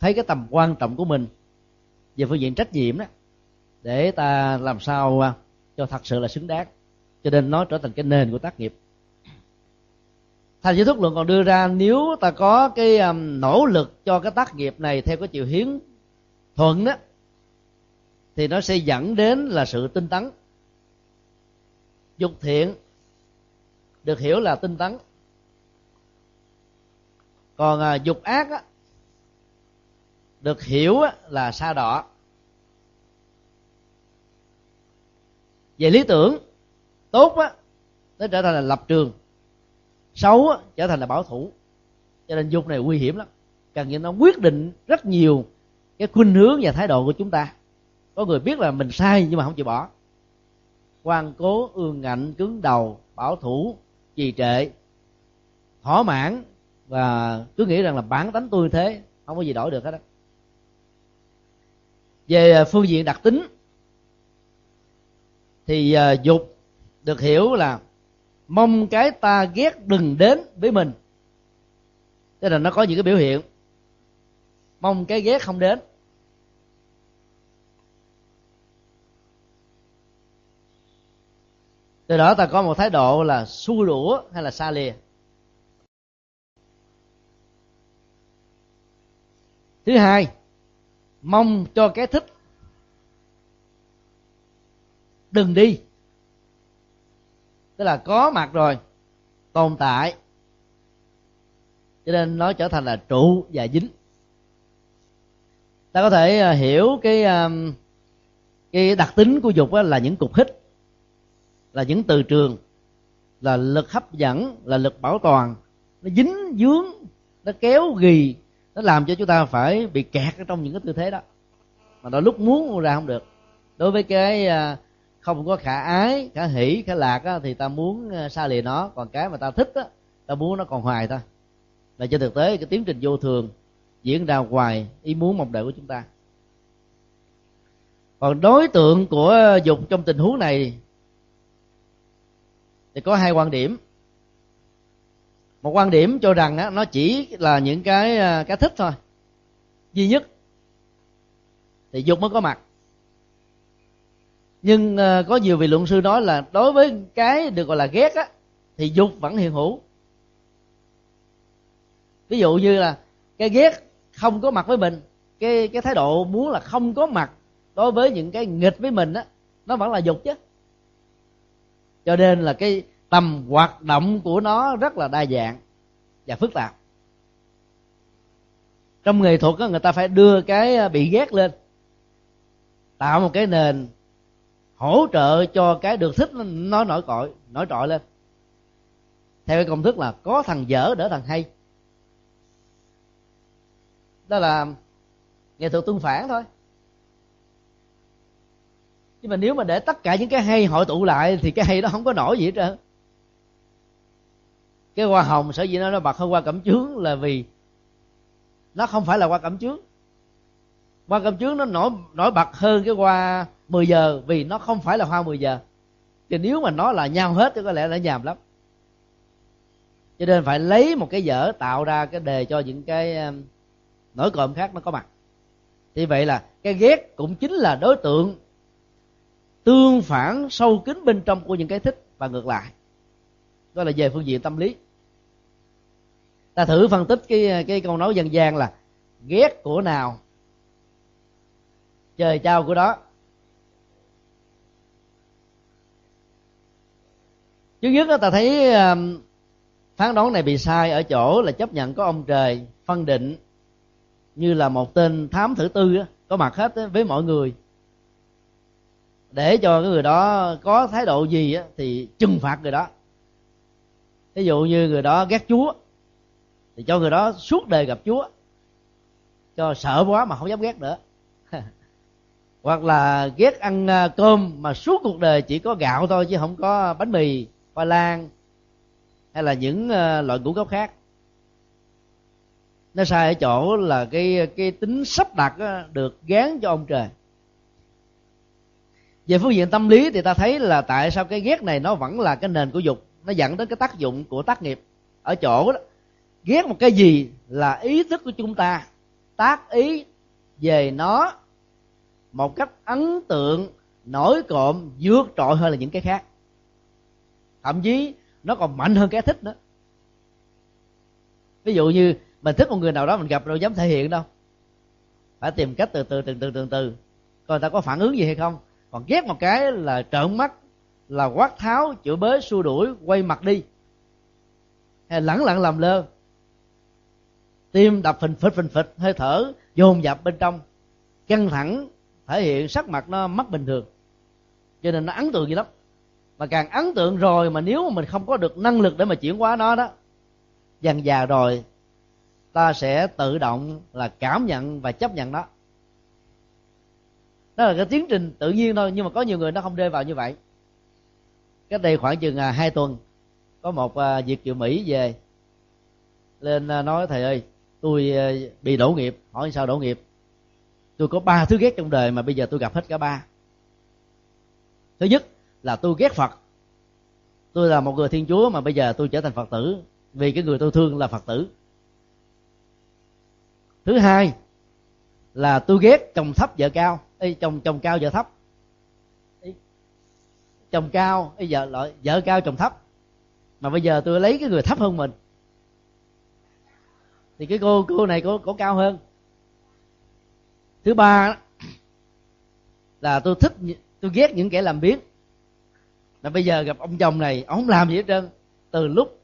thấy cái tầm quan trọng của mình về phương diện trách nhiệm đó để ta làm sao à, cho thật sự là xứng đáng. Cho nên nó trở thành cái nền của tác nghiệp. Thành giới thức luận còn đưa ra nếu ta có cái um, nỗ lực cho cái tác nghiệp này theo cái chiều hiến thuận đó thì nó sẽ dẫn đến là sự tinh tấn. Dục thiện được hiểu là tinh tấn. Còn à, dục ác á, được hiểu á, là sa đọa. Về lý tưởng, tốt á, nó trở thành là lập trường. Xấu á, trở thành là bảo thủ. Cho nên dục này nguy hiểm lắm. Càng như nó quyết định rất nhiều cái khuynh hướng và thái độ của chúng ta. Có người biết là mình sai nhưng mà không chịu bỏ. Quan cố, ương ngạnh, cứng đầu, bảo thủ, trì trệ, thỏa mãn và cứ nghĩ rằng là bản tánh tôi thế, không có gì đổi được hết á. Về phương diện đặc tính thì uh, dục được hiểu là mong cái ta ghét đừng đến với mình. Tức là nó có những cái biểu hiện. Mong cái ghét không đến. Từ đó ta có một thái độ là xua đũa hay là xa lìa. Thứ hai mong cho cái thích đừng đi. Tức là có mặt rồi tồn tại. Cho nên nó trở thành là trụ và dính. Ta có thể à, hiểu cái à, cái đặc tính của dục là những cục hít là những từ trường là lực hấp dẫn là lực bảo toàn. Nó dính dướng nó kéo gì, nó làm cho chúng ta phải bị kẹt ở trong những cái tư thế đó. Mà đôi lúc muốn ra không được. Đối với cái à, không có khả ái khả hỷ khả lạc á, thì ta muốn ờ, xa lìa nó. Còn cái mà ta thích á, ta muốn nó còn hoài thôi là trên thực tế cái tiến trình vô thường diễn ra hoài ý muốn mong đợi của chúng ta. Còn đối tượng của dục trong tình huống này thì có hai quan điểm. Một quan điểm cho rằng á, nó chỉ là những cái ờ, cái thích thôi. Duy nhất thì dục mới có mặt nhưng ờ, có nhiều vị luận sư nói là đối với cái được gọi là ghét á thì dục vẫn hiện hữu. Ví dụ như là cái ghét không có mặt với mình cái cái thái độ muốn là không có mặt đối với những cái nghịch với mình á nó vẫn là dục chứ. Cho nên là cái tầm hoạt động của nó rất là đa dạng và phức tạp. Trong nghệ thuật đó, người ta phải đưa cái ờ, bị ghét lên tạo một cái nền hỗ trợ cho cái được thích nó nổi cội, nổi trội lên. Theo cái công thức là có thằng dở đỡ thằng hay. Đó là nghệ thuật tương phản thôi. Nhưng mà nếu mà để tất cả những cái hay hội tụ lại thì cái hay đó không có nổi gì hết trơn. Cái hoa hồng sở dĩ nó nó bật hơn hoa cẩm chướng là vì nó không phải là hoa cẩm chướng. Hoa cẩm chướng nó nổi nổi bật hơn cái hoa 10 giờ, vì nó không phải là hoa 10 giờ. Thì nếu mà nó là nhau hết thì có lẽ đã nhàm lắm. Cho nên phải lấy một cái dở tạo ra cái đề cho những cái nỗi cộm khác nó có mặt. Thì vậy là cái ghét cũng chính là đối tượng tương phản sâu kín bên trong của những cái thích và ngược lại. Đó là về phương diện tâm lý. Ta thử phân tích cái cái câu nói dân gian là ghét của nào, trời trao của đó. Trước nhất ta thấy phán đoán này bị sai ở chỗ là chấp nhận có ông trời phân định như là một tên thám thử tư có mặt hết với mọi người. Để cho cái người đó có thái độ gì thì trừng phạt người đó. Ví dụ như người đó ghét chúa, thì cho người đó suốt đời gặp chúa. Cho sợ quá mà không dám ghét nữa. Hoặc là ghét ăn à, cơm mà suốt cuộc đời chỉ có gạo thôi chứ không có bánh mì khoai lang hay là những ờ, loại ngũ cốc khác. Nó sai ở chỗ là cái cái tính sắp đặt ờ, được gán cho ông trời. Về phương diện tâm lý thì ta thấy là tại sao cái ghét này nó vẫn là cái nền của dục, nó dẫn đến cái tác dụng của tác nghiệp. Ở chỗ đó, ghét một cái gì là ý thức của chúng ta, tác ý về nó một cách ấn tượng, nổi cộm, vượt trội hơn là những cái khác thậm chí, nó còn mạnh hơn cái thích nữa. Ví dụ như, mình thích một người nào đó mình gặp đâu dám thể hiện đâu. Phải tìm cách từ từ từ từ từ từ. Coi người ta có phản ứng gì hay không. Còn ghét một cái là trợn mắt, là quát tháo, chửi bới, xua đuổi, quay mặt đi. Hay lẳng lặng làm lơ. Tim đập phình phịch phình phịch, hơi thở dồn dập bên trong. Căng thẳng, thể hiện sắc mặt nó mất bình thường. Cho nên nó ấn tượng gì lắm mà càng ấn tượng rồi mà nếu mà mình không có được năng lực để mà chuyển hóa nó đó, dần già rồi, ta sẽ tự động là cảm nhận và chấp nhận nó. Đó là cái tiến trình tự nhiên thôi, nhưng mà có nhiều người nó không rơi vào như vậy. Cách đây khoảng chừng à, hai tuần, có một à, việc việt kiều mỹ về. Lên à, nói, thầy ơi, tôi bị đổ nghiệp. Hỏi sao đổ nghiệp? Tôi có ba thứ ghét trong đời mà bây giờ tôi gặp hết cả ba. Thứ nhất là tôi ghét phật. Tôi là một người thiên chúa mà bây giờ tôi trở thành phật tử vì cái người tôi thương là phật tử. Thứ hai là tôi ghét chồng thấp vợ cao. Ê, chồng chồng cao vợ thấp. Ê, chồng cao Ê, vợ loại vợ cao chồng thấp. Mà bây giờ tôi lấy cái người thấp hơn mình. Thì cái cô cô này có có cao hơn. Thứ ba là tôi thích tôi ghét những kẻ làm biếng là bây giờ gặp ông chồng này, ông không làm gì hết trơn. Từ lúc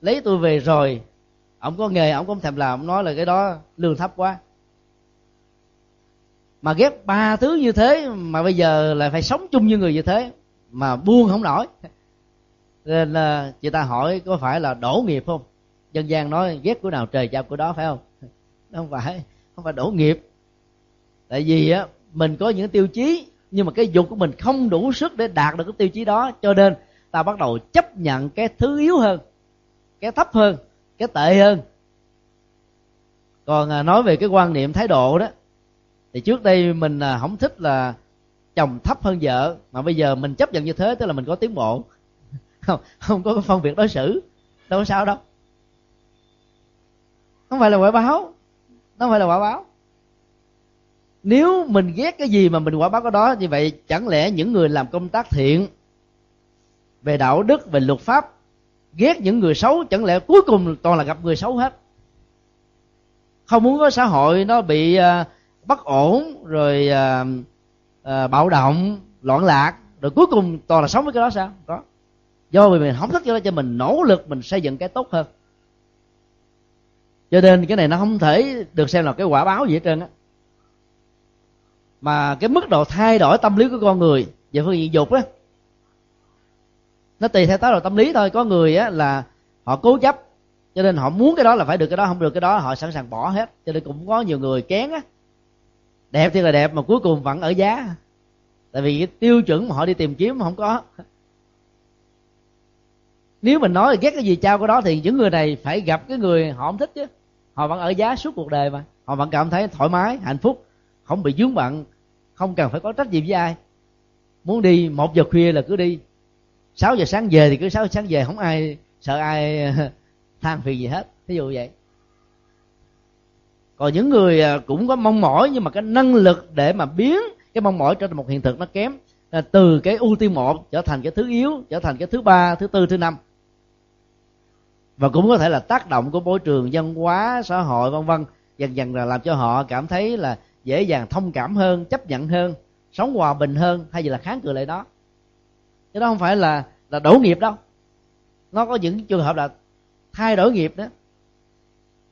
lấy tôi về rồi, ông có nghề, ông không thèm làm, ông nói là cái đó lương thấp quá. Mà ghép ba thứ như thế, mà bây giờ lại phải sống chung như người như thế, mà buông không nổi. Nên là chị ta hỏi có phải là đổ nghiệp không? Dân gian nói ghét của nào trời chào của đó, phải không? Không phải không phải đổ nghiệp. Tại vì á, mình có những tiêu chí nhưng mà cái dục của mình không đủ sức để đạt được cái tiêu chí đó, cho nên ta bắt đầu chấp nhận cái thứ yếu hơn, cái thấp hơn, cái tệ hơn. Còn à, nói về cái quan niệm thái độ đó, thì trước đây mình à, không thích là chồng thấp hơn vợ, mà bây giờ mình chấp nhận như thế, tức là mình có tiến bộ. Không không có phân biệt đối xử, đâu có sao đâu. Không phải là quả báo nó không phải là quả báo nếu mình ghét cái gì mà mình quả báo cái đó, như vậy chẳng lẽ những người làm công tác thiện về đạo đức, về luật pháp, ghét những người xấu, chẳng lẽ cuối cùng toàn là gặp người xấu hết? Không muốn có xã hội nó bị à, bất ổn, rồi à, à, bạo động, loạn lạc, rồi cuối cùng toàn là sống với cái đó sao? Có. Do vì mình không thích cái đó cho mình nỗ lực mình xây dựng cái tốt hơn. Cho nên cái này nó không thể được xem là cái quả báo gì hết trơn á mà cái mức độ thay đổi tâm lý của con người, về phương diện dục á, nó tùy theo tác độ tâm lý thôi. Có người á là họ cố chấp, cho nên họ muốn cái đó là phải được cái đó, không được cái đó, họ sẵn sàng bỏ hết. Cho nên cũng có nhiều người kén á, đẹp thì là đẹp mà cuối cùng vẫn ở giá. Tại vì cái tiêu chuẩn mà họ đi tìm kiếm không có. Nếu mình nói là ghét cái gì trao cái đó thì những người này phải gặp cái người họ không thích chứ. Họ vẫn ở giá suốt cuộc đời mà. Họ vẫn cảm thấy thoải mái, hạnh phúc không bị dướng bận, không cần phải có trách nhiệm với ai. Muốn đi, một giờ khuya là cứ đi. 6 giờ sáng về thì cứ 6 giờ sáng về, không ai sợ ai than phiền gì hết ví dụ vậy. Còn những người à, cũng có mong mỏi nhưng mà cái năng lực để mà biến cái mong mỏi trở thành một hiện thực nó kém, là từ cái ưu tiên một trở thành cái thứ yếu, trở thành cái thứ ba, thứ tư, thứ năm. Và cũng có thể là tác động của môi trường, văn hóa, xã hội, vân vân, dần dần là làm cho họ cảm thấy là dễ dàng thông cảm hơn chấp nhận hơn sống hòa bình hơn hay là kháng cự lại đó. Chứ đó không phải là là đổ nghiệp đâu. Nó có những trường hợp là thay đổi nghiệp đó.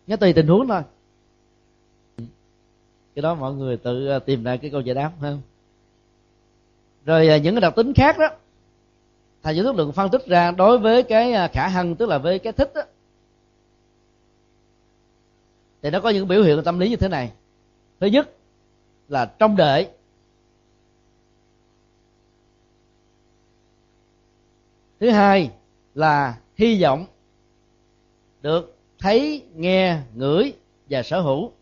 Nó tùy tình huống thôi. Cái đó mọi người tự ờ, tìm ra cái câu giải đáp không? Rồi ờ, những cái đặc tính khác đó. Thầy giáo thức lượng phân tích ra đối với cái ờ, khả hăng tức là với cái thích đó, thì nó có những biểu hiện tâm lý như thế này. Thứ nhất là trong đợi thứ hai là hy vọng được thấy, nghe, ngửi và sở hữu.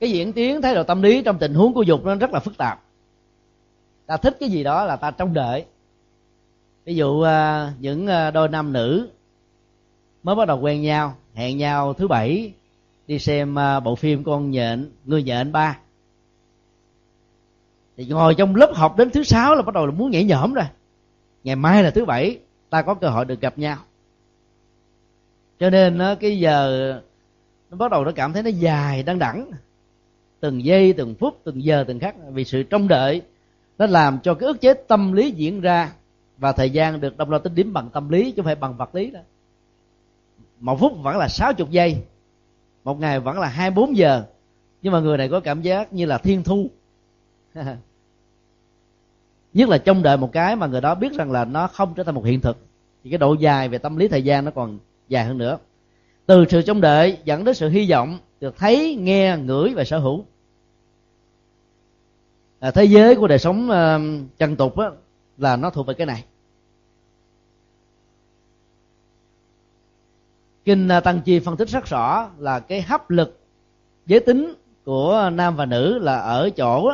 Cái diễn tiến thái độ tâm lý trong tình huống của dục nó rất là phức tạp. Ta thích cái gì đó là ta trông đợi ví dụ à, những à, đôi nam nữ mới bắt đầu quen nhau, hẹn nhau thứ bảy, đi xem à, bộ phim con nhện, người nhện ba. Thì ngồi trong lớp học đến thứ sáu là bắt đầu là muốn nhảy nhõm rồi. Ngày mai là thứ bảy, ta có cơ hội được gặp nhau. Cho nên nó cái giờ nó bắt đầu nó cảm thấy nó dài đang đẳng. Từng giây, từng phút, từng giờ, từng khắc. Vì sự trông đợi nó làm cho cái ức chế tâm lý diễn ra và thời gian được đông đo tính điểm bằng tâm lý chứ không phải bằng vật lý đó. Một phút vẫn là 60 giây một ngày vẫn là 24 giờ. Nhưng mà người này có cảm giác như là thiên thu. Nhất là trong đợi một cái mà người đó biết rằng là nó không trở thành một hiện thực thì cái độ dài về tâm lý thời gian nó còn dài hơn nữa. Từ sự trông đợi dẫn đến sự hy vọng được thấy nghe ngửi và sở hữu. À, thế giới của đời sống uh, chân tục á, là nó thuộc về cái này. Kinh à, tăng chi phân tích rất rõ là cái hấp lực giới tính của nam và nữ là ở chỗ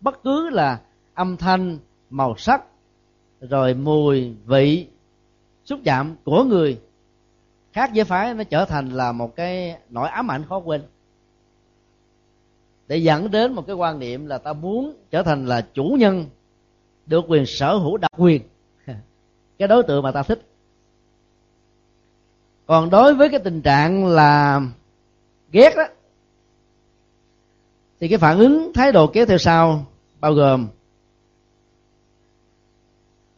bất cứ là âm thanh, màu sắc, rồi mùi, vị, xúc chạm của người. Khác giới phái nó trở thành là một cái nỗi ám ảnh khó quên. Để dẫn đến một cái quan niệm là ta muốn trở thành là chủ nhân, được quyền sở hữu đặc quyền. Cái đối tượng mà ta thích còn đối với cái tình trạng là ghét đó thì cái phản ứng, thái độ kéo theo sau bao gồm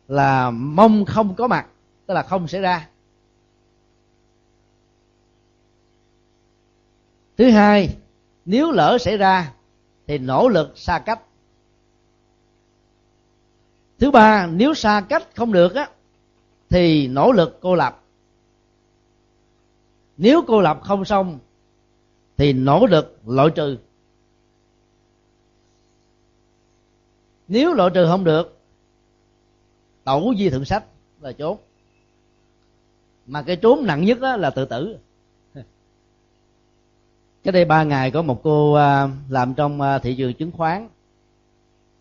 là mong không có mặt, tức là không xảy ra. Thứ hai, nếu lỡ xảy ra thì nỗ lực xa cách. Thứ ba, nếu xa cách không được á, thì nỗ lực cô lập nếu cô lập không xong, thì nỗ lực loại trừ. Nếu loại trừ không được, tẩu di thượng sách là trốn mà cái trốn nặng nhất đó là tự tử. Cái đây ba ngày có một cô à, làm trong à, thị trường chứng khoán.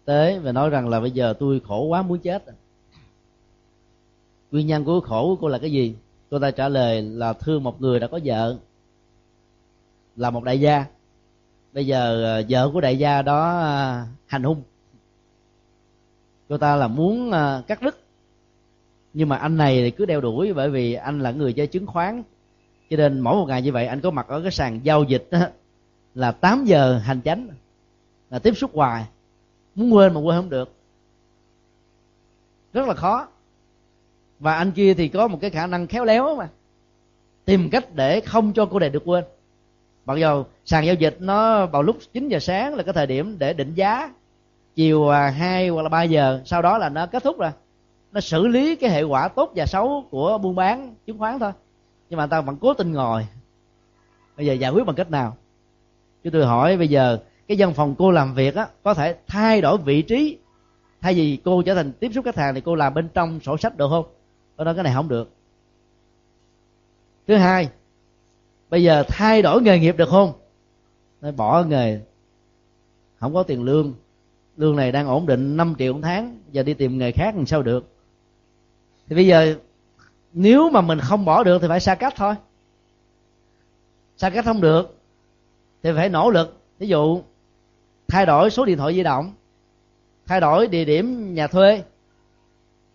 Tới và nói rằng là bây giờ tôi khổ quá, muốn chết. Nguyên nhân của khổ của cô là cái gì? Cô ta trả lời là thương một người đã có vợ là một đại gia. Bây giờ ờ, vợ của đại gia đó ờ, hành hung. Cô ta là muốn ờ, cắt đứt. Nhưng mà anh này thì cứ đeo đuổi bởi vì anh là người chơi chứng khoán. Cho nên mỗi một ngày như vậy anh có mặt ở cái sàn giao dịch đó, là 8 giờ hành chánh là tiếp xúc hoài. Muốn quên mà quên không được. Rất là khó và anh kia thì có một cái khả năng khéo léo mà. Tìm cách để không cho cô này được quên. Mặc dù sàn giao dịch nó vào lúc 9 giờ sáng là cái thời điểm để định giá. Chiều à, 2 hoặc là 3 giờ, sau đó là nó kết thúc rồi. Nó xử lý cái hệ quả tốt và xấu của buôn bán, chứng khoán thôi. Nhưng mà ta vẫn cố tình ngồi. Bây giờ giải quyết bằng cách nào? Chứ tôi hỏi bây giờ, cái văn phòng cô làm việc á, có thể thay đổi vị trí thay vì cô trở thành tiếp xúc khách hàng thì cô làm bên trong sổ sách được không? Ở nói cái này không được. Thứ hai, bây giờ thay đổi nghề nghiệp được không? Nó bỏ nghề, không có tiền lương. Lương này đang ổn định 5 triệu một tháng, giờ đi tìm nghề khác làm sao được? Thì bây giờ, nếu mà mình không bỏ được thì phải xa cách thôi. Xa cách không được, thì phải nỗ lực. Ví dụ, thay đổi số điện thoại di động, thay đổi địa điểm nhà thuê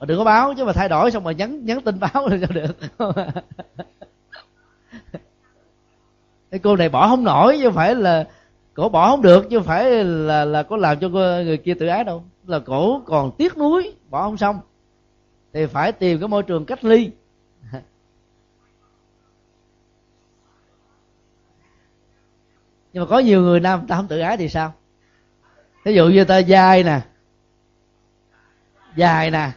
mà đừng có báo, chứ mà thay đổi xong rồi nhắn nhắn tin báo là cho được. Cái cô này bỏ không nổi, chứ phải là, cổ bỏ không được, chứ phải là là có làm cho người kia tự ái đâu. Là cổ còn tiếc nuối, bỏ không xong. Thì phải tìm cái môi trường cách ly. Nhưng mà có nhiều người nam ta không tự ái thì sao? Ví dụ như ta dai nè. Dài nè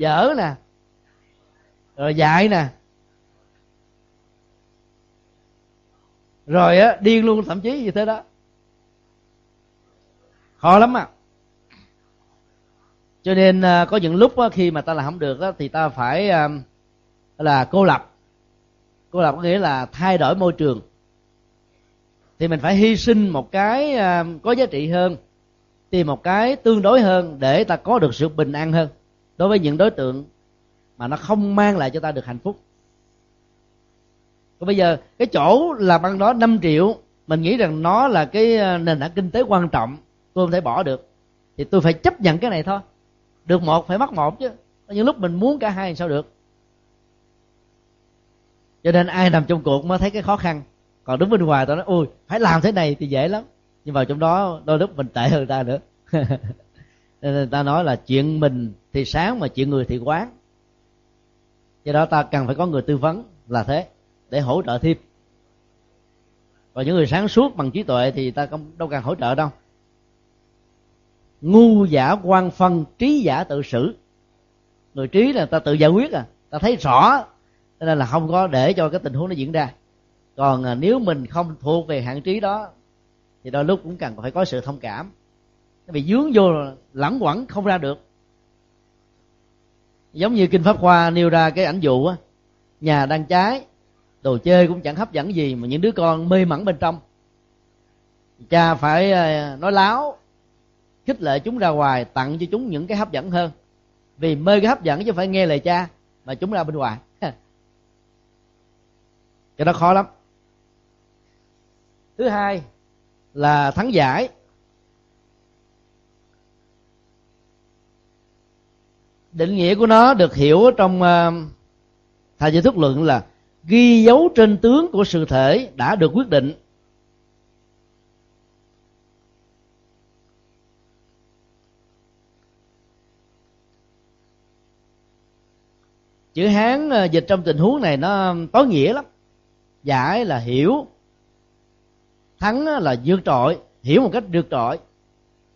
dở nè, rồi dại nè. Rồi á, điên luôn, thậm chí như thế đó. Khó lắm à. Cho nên à, có những lúc khi mà ta làm không được thì ta phải à, là cô lập. Cô lập có nghĩa là thay đổi môi trường. Thì mình phải hy sinh một cái à, có giá trị hơn, tìm một cái tương đối hơn để ta có được sự bình an hơn đối với những đối tượng mà nó không mang lại cho ta được hạnh phúc. Còn bây giờ, cái chỗ làm ăn đó 5 triệu, mình nghĩ rằng nó là cái ờ, nền tảng kinh tế quan trọng, tôi không thể bỏ được. Thì tôi phải chấp nhận cái này thôi. Được một phải mất một chứ. Những lúc mình muốn cả hai sao được? Cho nên ai nằm trong cuộc mới thấy cái khó khăn. Còn đứng bên ngoài tao nói ui phải làm thế này thì dễ lắm. Nhưng vào trong đó, đôi lúc mình tệ hơn ta nữa. nên người ta nói là chuyện mình thì sáng mà chuyện người thì quán. Do đó ta cần phải có người tư vấn là thế, để hỗ trợ thêm. Còn những người sáng suốt bằng trí tuệ thì ta không, đâu cần hỗ trợ đâu. Ngu giả quan phân, trí giả tự xử. Người trí là ta tự giải quyết à ta thấy rõ. Cho nên là không có để cho cái tình huống nó diễn ra. Còn à, nếu mình không thuộc về hạn trí đó, thì đôi lúc cũng cần phải có sự thông cảm vì dướng vô lẳng quẩn không ra được. Giống như kinh pháp khoa nêu ra cái ảnh dụ á, nhà đang cháy, đồ chơi cũng chẳng hấp dẫn gì mà những đứa con mê mẩn bên trong. Cha phải ờ, nói láo, khích lệ chúng ra ngoài, tặng cho chúng những cái hấp dẫn hơn. Vì mê cái hấp dẫn chứ phải nghe lời cha mà chúng ra bên ngoài. Cái đó khó lắm. Thứ hai là thắng giải. Định nghĩa của nó được hiểu trong ờ, uh, thầy giải thuyết luận là ghi dấu trên tướng của sự thể đã được quyết định. Chữ hán ờ, dịch trong tình huống này nó tối nghĩa lắm. Giải là hiểu thắng là vượt trội hiểu một cách vượt trội.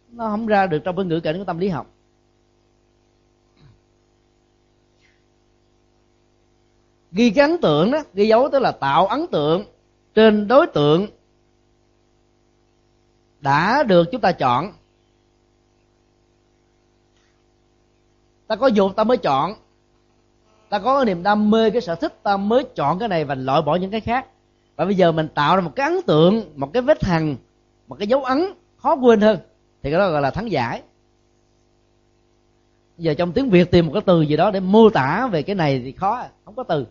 Nó không ra được trong cái ngữ cảnh của tâm lý học. Ghi cái ấn tượng đó, ghi dấu tức là tạo ấn tượng trên đối tượng đã được chúng ta chọn. Ta có dục, ta mới chọn. Ta có niềm đam mê, cái sở thích, ta mới chọn cái này và loại bỏ những cái khác. Và bây giờ mình tạo ra một cái ấn tượng, một cái vết hằn, một cái dấu ấn khó quên hơn. Thì cái đó gọi là thắng giải. Giờ trong tiếng việt tìm một cái từ gì đó để mô tả về cái này thì khó, không có từ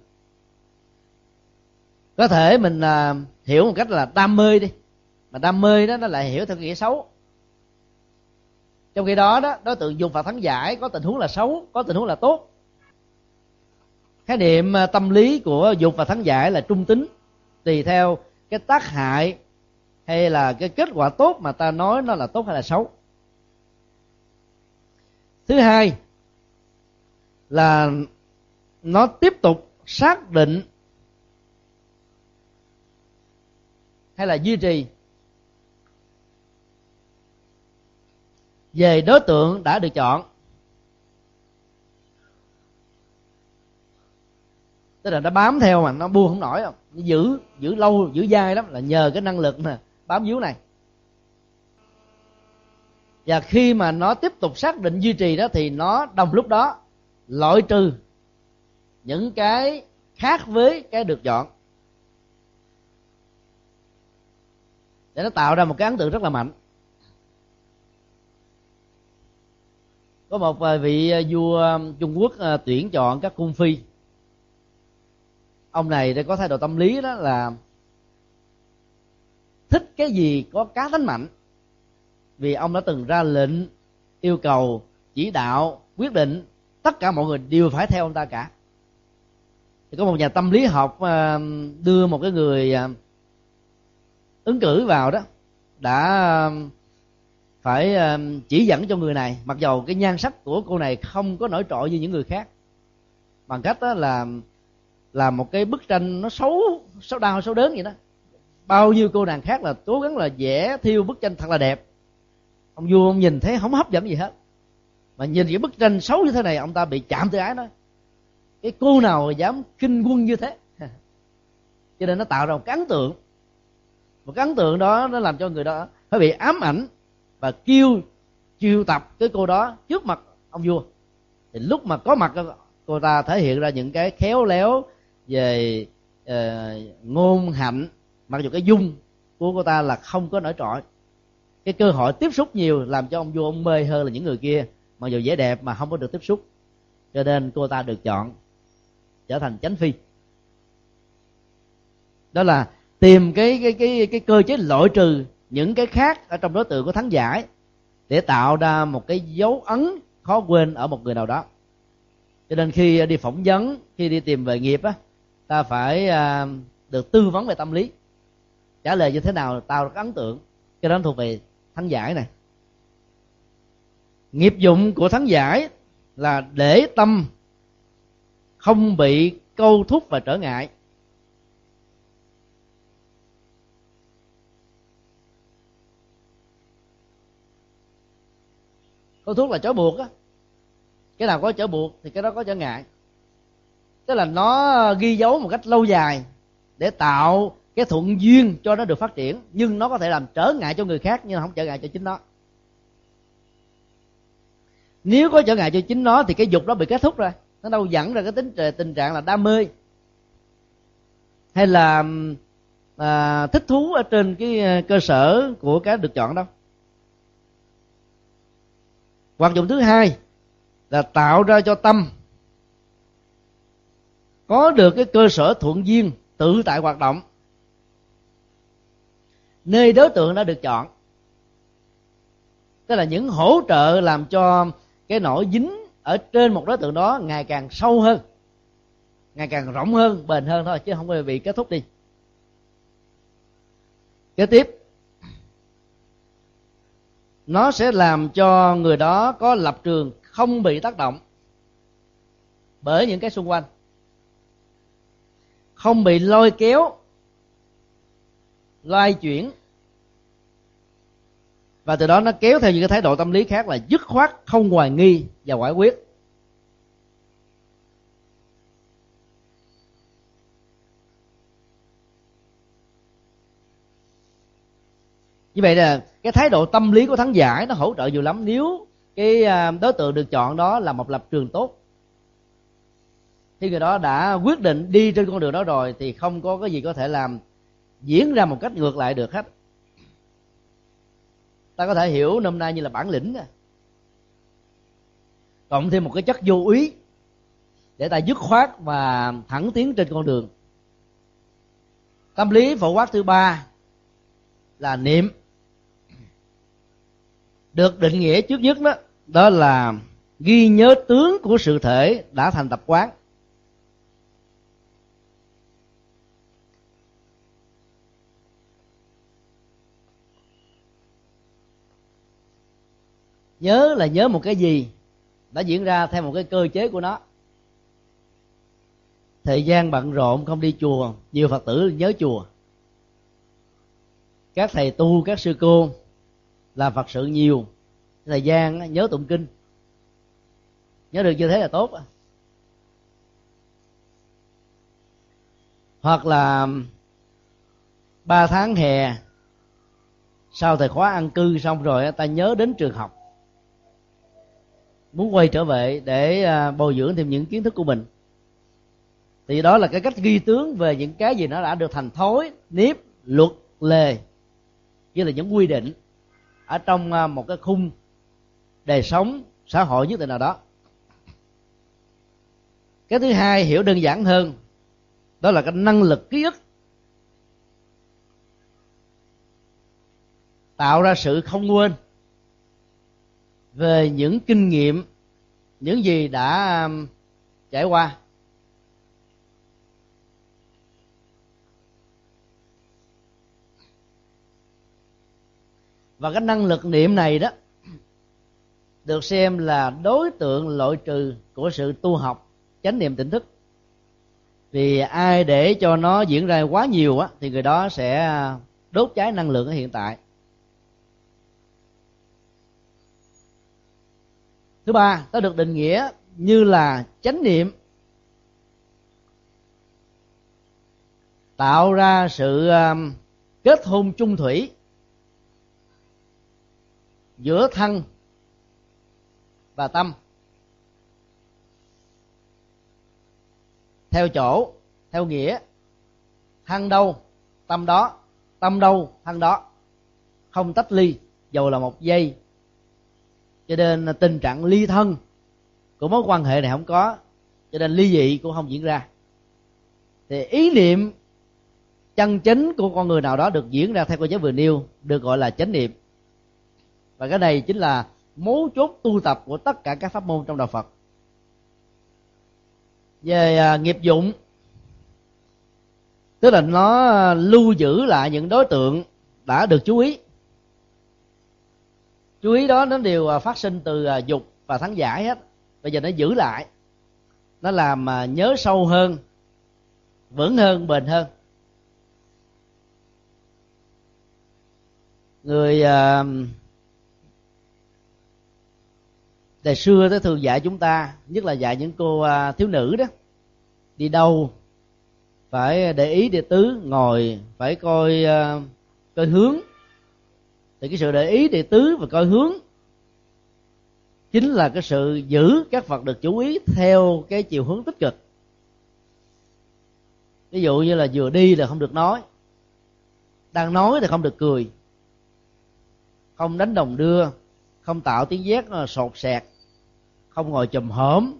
có thể mình à, hiểu một cách là đam mê đi. Mà đam mê đó nó lại hiểu theo nghĩa xấu. Trong khi đó đó đối tượng dùng phạt thắng giải có tình huống là xấu có tình huống là tốt. Khái niệm à, tâm lý của dục và thắng giải là trung tính tùy theo cái tác hại hay là cái kết quả tốt mà ta nói nó là tốt hay là xấu. Thứ hai là nó tiếp tục xác định hay là duy trì? Về đối tượng đã được chọn. Tức là nó bám theo mà, nó buông không nổi không? Giữ giữ lâu, giữ dai lắm, là nhờ cái năng lực nè bám víu này. Và khi mà nó tiếp tục xác định duy trì đó, thì nó đồng lúc đó loại trừ những cái khác với cái được chọn. Để nó tạo ra một cái ấn tượng rất là mạnh. Có một ờ, vị ờ, vua ờ, trung quốc tuyển chọn các cung phi. Ông này đã có thái độ tâm lý đó là thích cái gì có cá tính mạnh. Vì ông đã từng ra lệnh, yêu cầu, chỉ đạo, quyết định, tất cả mọi người đều phải theo ông ta cả. Thì có một nhà tâm lý học đưa một cái người ứng cử vào đó, đã um, phải um, chỉ dẫn cho người này, mặc dầu cái nhan sắc của cô này không có nổi trội như những người khác. Bằng cách đó là là một cái bức tranh nó xấu xấu đau, xấu đớn vậy đó. Bao nhiêu cô nàng khác là cố gắng là vẽ thiêu bức tranh thật là đẹp. Ông vua ông nhìn thấy không hấp dẫn gì hết. Mà nhìn cái bức tranh xấu như thế này, ông ta bị chạm tới ái đó cái cô nào dám kinh quân như thế? Cho nên nó tạo ra một cái ấn tượng một cái ấn tượng đó nó làm cho người đó phải bị ám ảnh và kêu chiêu tập cái cô đó trước mặt ông vua. Thì lúc mà có mặt cô ta thể hiện ra những cái khéo léo về uh, ngôn hạnh mặc dù cái dung của cô ta là không có nổi trội. Cái cơ hội tiếp xúc nhiều làm cho ông vua ông mê hơn là những người kia mặc dù vẻ đẹp mà không có được tiếp xúc. Cho nên cô ta được chọn trở thành chánh phi. Đó là tìm cái cái cái cái cơ chế loại trừ những cái khác ở trong đối tượng của thắng giải để tạo ra một cái dấu ấn khó quên ở một người nào đó. Cho nên khi đi phỏng vấn khi đi tìm về nghiệp á ta phải à, được tư vấn về tâm lý trả lời như thế nào tạo được ấn tượng. Cái đó thuộc về thắng giải này. Nghiệp dụng của thắng giải là để tâm không bị câu thúc và trở ngại. Có thuốc là trói buộc á. Cái nào có trở buộc thì cái đó có trở ngại. Tức là nó ghi dấu một cách lâu dài để tạo cái thuận duyên cho nó được phát triển. Nhưng nó có thể làm trở ngại cho người khác nhưng không trở ngại cho chính nó. Nếu có trở ngại cho chính nó thì cái dục đó bị kết thúc rồi. Nó đâu dẫn ra cái tính tình trạng là đam mê. Hay là à, thích thú ở trên cái à, cơ sở của cái được chọn đâu hoạt dụng thứ hai là tạo ra cho tâm. Có được cái cơ sở thuận duyên tự tại hoạt động, nơi đối tượng đã được chọn. Tức là những hỗ trợ làm cho cái nỗi dính ở trên một đối tượng đó ngày càng sâu hơn, ngày càng rộng hơn, bền hơn thôi, chứ không bao bị kết thúc đi. Kế tiếp nó sẽ làm cho người đó có lập trường không bị tác động bởi những cái xung quanh. Không bị lôi kéo, loay chuyển. Và từ đó nó kéo theo những cái thái độ tâm lý khác là dứt khoát, không hoài nghi và quả quyết. Như vậy là cái thái độ tâm lý của thắng giải nó hỗ trợ nhiều lắm. Nếu cái à, đối tượng được chọn đó là một lập trường tốt khi người đó đã quyết định đi trên con đường đó rồi, thì không có cái gì có thể làm diễn ra một cách ngược lại được hết. Ta có thể hiểu năm nay như là bản lĩnh cộng thêm một cái chất vô úy để ta dứt khoát và thẳng tiến trên con đường. Tâm lý phổ quát thứ ba là niệm được định nghĩa trước nhất đó đó là ghi nhớ tướng của sự thể đã thành tập quán. Nhớ là nhớ một cái gì đã diễn ra theo một cái cơ chế của nó. Thời gian bận rộn không đi chùa, nhiều phật tử nhớ chùa. Các thầy tu, các sư cô làm phật sự nhiều. Thời gian nhớ tụng kinh. Nhớ được như thế là tốt. Hoặc là, ba tháng hè, sau thời khóa ăn cư xong rồi ta nhớ đến trường học. Muốn quay trở về để à, bồi dưỡng thêm những kiến thức của mình. Thì đó là cái cách ghi tướng về những cái gì nó đã được thành thói nếp luật, lề. Như là những quy định ở trong à, một cái khung đời sống xã hội nhất định nào đó. Cái thứ hai hiểu đơn giản hơn, đó là cái năng lực ký ức. Tạo ra sự không quên về những kinh nghiệm, những gì đã à, trải qua. Và cái năng lực niệm này đó được xem là đối tượng loại trừ của sự tu học, chánh niệm tỉnh thức. Vì ai để cho nó diễn ra quá nhiều á, thì người đó sẽ đốt cháy năng lượng ở hiện tại. Thứ ba, nó được định nghĩa như là chánh niệm, tạo ra sự um, kết hôn chung thủy giữa thân và tâm. Theo chỗ, theo nghĩa, thân đâu, tâm đó, tâm đâu, thân đó. Không tách ly, dầu là một giây cho nên tình trạng ly thân của mối quan hệ này không có. Cho nên ly dị cũng không diễn ra. Thì ý niệm chân chính của con người nào đó được diễn ra theo cô giáo vừa nêu, được gọi là chánh niệm và cái này chính là mấu chốt tu tập của tất cả các pháp môn trong đạo phật. Về à, nghiệp dụng tức là nó lưu giữ lại những đối tượng đã được chú ý. Chú ý đó nó đều à, phát sinh từ à, dục và thắng giải hết. Bây giờ nó giữ lại. Nó làm à, nhớ sâu hơn vững hơn bền hơn. Người à, đời xưa tới thường dạy chúng ta, nhất là dạy những cô à, thiếu nữ đó, đi đâu phải để ý để tứ, ngồi phải coi à, coi hướng. Thì cái sự để ý để tứ và coi hướng chính là cái sự giữ các vật được chú ý theo cái chiều hướng tích cực. Ví dụ như là vừa đi là không được nói, đang nói thì không được cười, không đánh đồng đưa, không tạo tiếng giác ờ, sột sẹt không ngồi chùm hổm,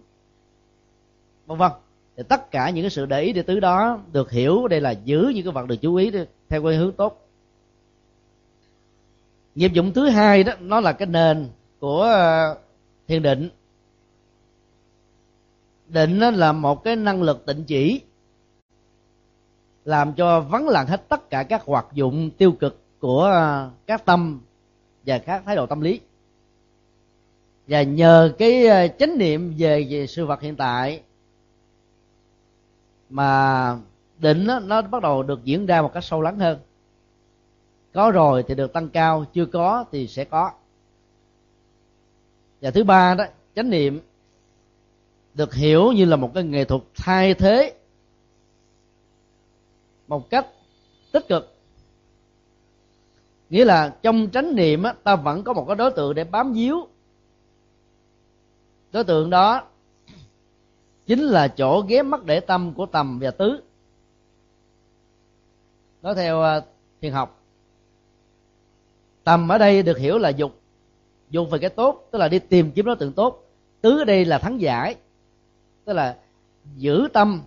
vân vân. Thì tất cả những cái sự để ý để tứ đó được hiểu đây là giữ những cái vật được chú ý theo cái hướng tốt. Nghiệp dụng thứ hai đó, nó là cái nền của ờ, thiền định. Định nó là một cái năng lực tịnh chỉ, làm cho vắng lặng hết tất cả các hoạt dụng tiêu cực của ờ, các tâm và các thái độ tâm lý và nhờ cái ờ, chánh niệm về, về sự vật hiện tại mà định nó, nó bắt đầu được diễn ra một cách sâu lắng hơn. Có rồi thì được tăng cao chưa có thì sẽ có. Và thứ ba đó chánh niệm được hiểu như là một cái nghệ thuật thay thế một cách tích cực. Nghĩa là trong chánh niệm á, ta vẫn có một cái đối tượng để bám víu đối tượng đó chính là chỗ ghé mắt để tâm của tầm và tứ. Nói theo à, thiền học, tầm ở đây được hiểu là dục. Dục về cái tốt, tức là đi tìm kiếm đối tượng tốt. Tứ ở đây là thắng giải, tức là giữ tâm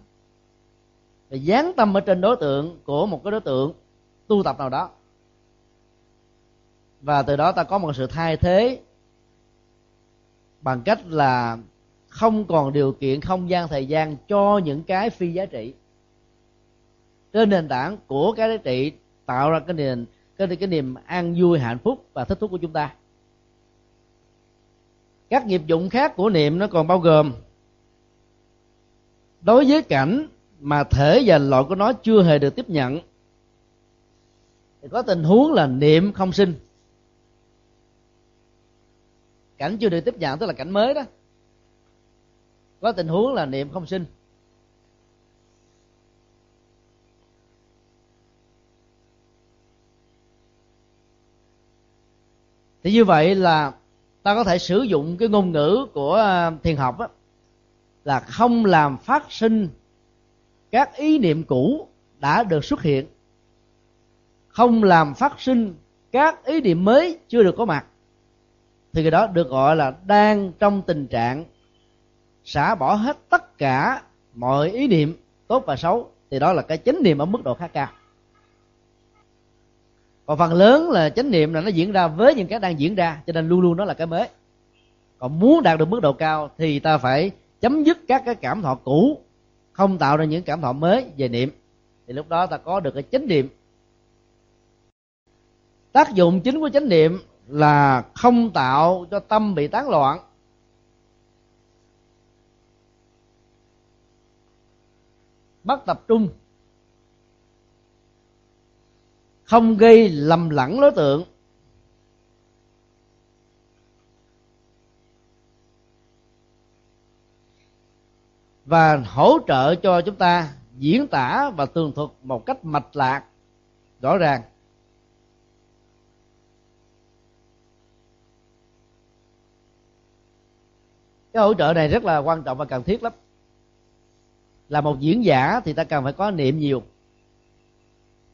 và dán tâm ở trên đối tượng của một cái đối tượng tu tập nào đó. Và từ đó ta có một sự thay thế bằng cách là không còn điều kiện không gian thời gian cho những cái phi giá trị. Trên nền tảng của cái giá trị tạo ra cái nền cái, cái niềm an vui hạnh phúc và thích thú của chúng ta. Các nghiệp dụng khác của niệm nó còn bao gồm đối với cảnh mà thể và loại của nó chưa hề được tiếp nhận. Thì có tình huống là niệm không sinh cảnh chưa được tiếp nhận tức là cảnh mới đó. Có tình huống là niệm không sinh. Thì như vậy là ta có thể sử dụng cái ngôn ngữ của à, thiền học đó, là không làm phát sinh các ý niệm cũ đã được xuất hiện. Không làm phát sinh các ý niệm mới chưa được có mặt thì cái đó được gọi là đang trong tình trạng xả bỏ hết tất cả mọi ý niệm tốt và xấu. Thì đó là cái chánh niệm ở mức độ khá cao. Còn phần lớn là chánh niệm là nó diễn ra với những cái đang diễn ra, cho nên luôn luôn nó là cái mới. Còn muốn đạt được mức độ cao thì ta phải chấm dứt các cái cảm thọ cũ, không tạo ra những cảm thọ mới về niệm. Thì lúc đó ta có được cái chánh niệm. Tác dụng chính của chánh niệm là không tạo cho tâm bị tán loạn. Mất tập trung. Không gây lầm lẫn đối tượng. Và hỗ trợ cho chúng ta diễn tả và tường thuật một cách mạch lạc, rõ ràng. Cái hỗ trợ này rất là quan trọng và cần thiết lắm. Là một diễn giả thì ta cần phải có niệm nhiều.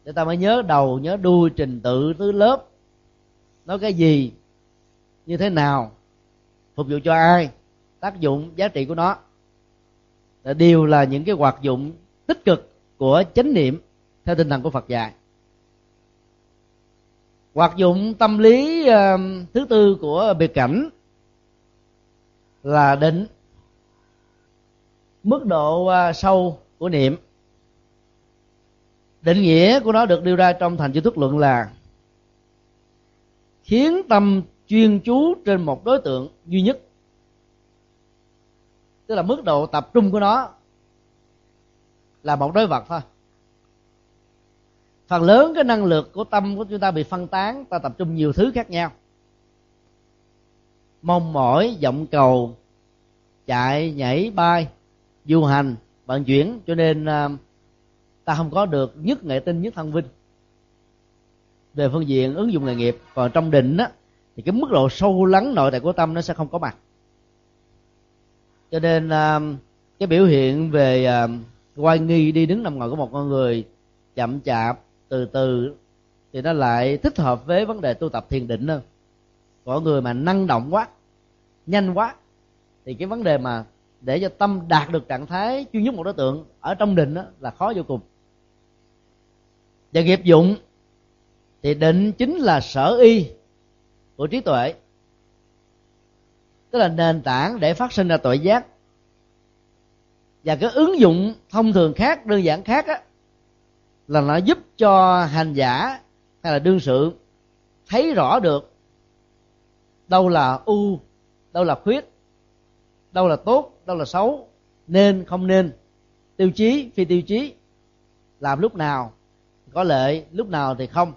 Để ta mới nhớ đầu nhớ đuôi trình tự tứ lớp. Nói cái gì như thế nào phục vụ cho ai tác dụng giá trị của nó. Đều là những cái hoạt dụng tích cực của chánh niệm theo tinh thần của phật dạy. Hoạt dụng tâm lý uh, thứ tư của biệt cảnh là định mức độ à, sâu của niệm. Định nghĩa của nó được đưa ra trong thành chữ thức luận là khiến tâm chuyên chú trên một đối tượng duy nhất, tức là mức độ tập trung của nó là một đối vật thôi. Phần lớn cái năng lực của tâm của chúng ta bị phân tán, ta tập trung nhiều thứ khác nhau mong mỏi vọng cầu, chạy, nhảy, bay, du hành, vận chuyển. Cho nên à, ta không có được nhất nghệ tinh, nhất thân vinh. Về phương diện ứng dụng nghề nghiệp, còn trong định á, thì cái mức độ sâu lắng nội tại của tâm nó sẽ không có mặt cho nên à, cái biểu hiện về à, quay nghi đi đứng nằm ngồi của một con người chậm chạp, từ từ, thì nó lại thích hợp với vấn đề tu tập thiền định hơn của người mà năng động quá nhanh quá thì cái vấn đề mà để cho tâm đạt được trạng thái chuyên nhất một đối tượng ở trong định đó là khó vô cùng. Và nghiệp dụng thì định chính là sở y của trí tuệ tức là nền tảng để phát sinh ra tội giác. Và cái ứng dụng thông thường khác đơn giản khác á, là nó giúp cho hành giả hay là đương sự thấy rõ được đâu là u, đâu là khuyết, đâu là tốt, đâu là xấu, nên không nên. Tiêu chí, phi tiêu chí, làm lúc nào có lợi, lúc nào thì không.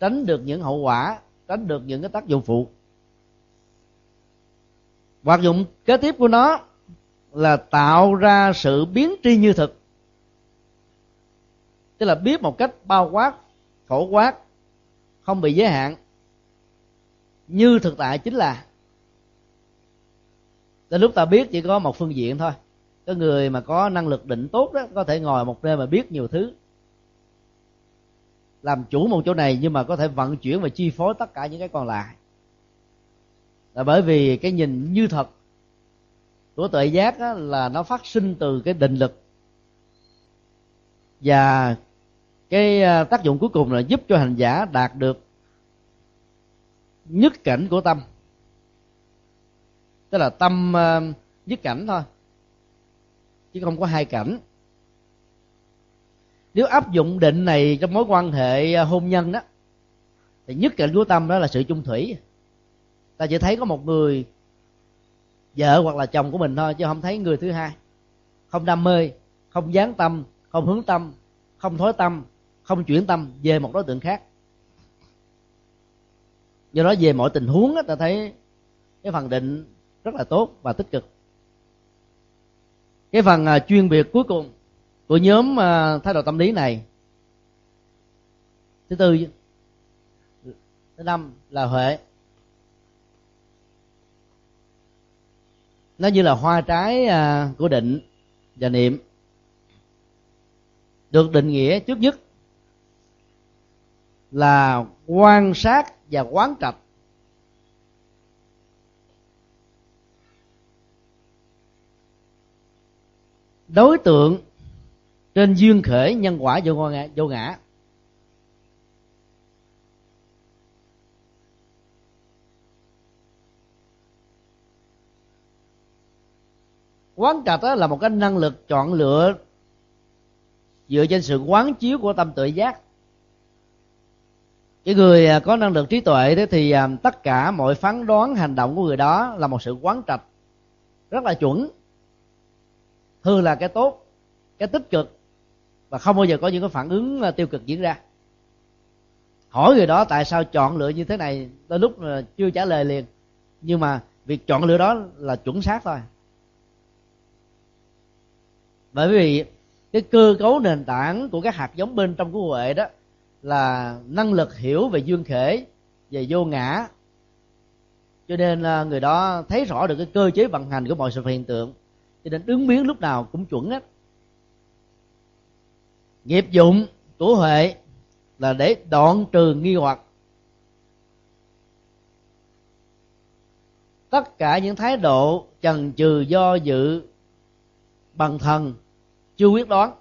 Tránh được những hậu quả, tránh được những cái tác dụng phụ. Hoạt dụng kế tiếp của nó là tạo ra sự biến tri như thực. Tức là biết một cách bao quát, phổ quát, không bị giới hạn như thực tại chính là, đến lúc ta biết chỉ có một phương diện thôi. Cái người mà có năng lực định tốt đó, có thể ngồi một nơi mà biết nhiều thứ. Làm chủ một chỗ này nhưng mà có thể vận chuyển và chi phối tất cả những cái còn lại. Là bởi vì cái nhìn như thật của tự giác đó là nó phát sinh từ cái định lực. Và cái à, tác dụng cuối cùng là giúp cho hành giả đạt được nhất cảnh của tâm. Tức là tâm ờ, nhất cảnh thôi, chứ không có hai cảnh. Nếu áp dụng định này trong mối quan hệ ờ, hôn nhân đó thì nhất cảnh của tâm đó là sự chung thủy. Ta chỉ thấy có một người vợ hoặc là chồng của mình thôi, chứ không thấy người thứ hai. Không đam mê, không dán tâm, không hướng tâm, không thối tâm, không chuyển tâm về một đối tượng khác do đó về mọi tình huống đó, ta thấy cái phần định rất là tốt và tích cực. Cái phần à, chuyên biệt cuối cùng của nhóm à, thái độ tâm lý này. Thứ tư thứ năm là huệ. Nó như là hoa trái à, của định và niệm. Được định nghĩa trước nhất là quan sát và quán trạch. Đối tượng trên duyên khởi nhân quả vô ngã, vô ngã. Quán trạch đó là một cái năng lực chọn lựa dựa trên sự quán chiếu của tâm tự giác cái người à, có năng lực trí tuệ đó thì à, tất cả mọi phán đoán, hành động của người đó là một sự quán trạch, rất là chuẩn. Thường là cái tốt, cái tích cực, và không bao giờ có những cái phản ứng à, tiêu cực diễn ra. Hỏi người đó tại sao chọn lựa như thế này tới lúc chưa trả lời liền. Nhưng mà việc chọn lựa đó là chuẩn xác thôi. Bởi vì cái cơ cấu nền tảng của các hạt giống bên trong của huệ đó là năng lực hiểu về duyên khể về vô ngã. Cho nên à, người đó thấy rõ được cái cơ chế vận hành của mọi sự hiện tượng, cho nên ứng biến lúc nào cũng chuẩn hết. Nghiệp dụng của huệ là để đoạn trừ nghi hoặc. Tất cả những thái độ chần chừ do dự, bằng thần, chưa quyết đoán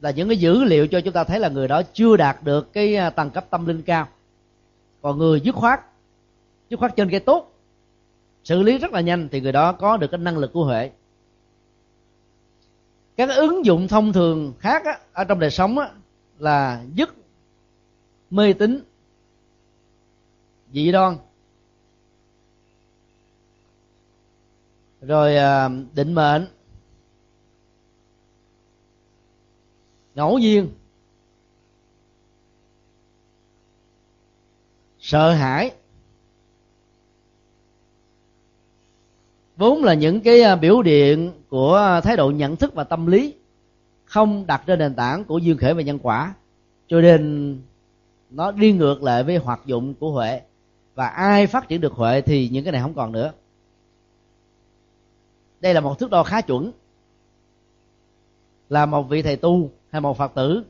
là những cái dữ liệu cho chúng ta thấy là người đó chưa đạt được cái à, tầng cấp tâm linh cao. Còn người dứt khoát dứt khoát trên cái tốt xử lý rất là nhanh thì người đó có được cái năng lực của huệ. Các ứng dụng thông thường khác á, ở trong đời sống á, là dứt mê tín dị đoan. Rồi à, định mệnh ngẫu nhiên. Sợ hãi. Vốn là những cái à, biểu hiện của à, thái độ nhận thức và tâm lý không đặt trên nền tảng của duyên khởi và nhân quả, cho nên nó đi ngược lại với hoạt dụng của huệ. Và ai phát triển được huệ thì những cái này không còn nữa. Đây là một thước đo khá chuẩn. Là một vị thầy tu hay một phật tử.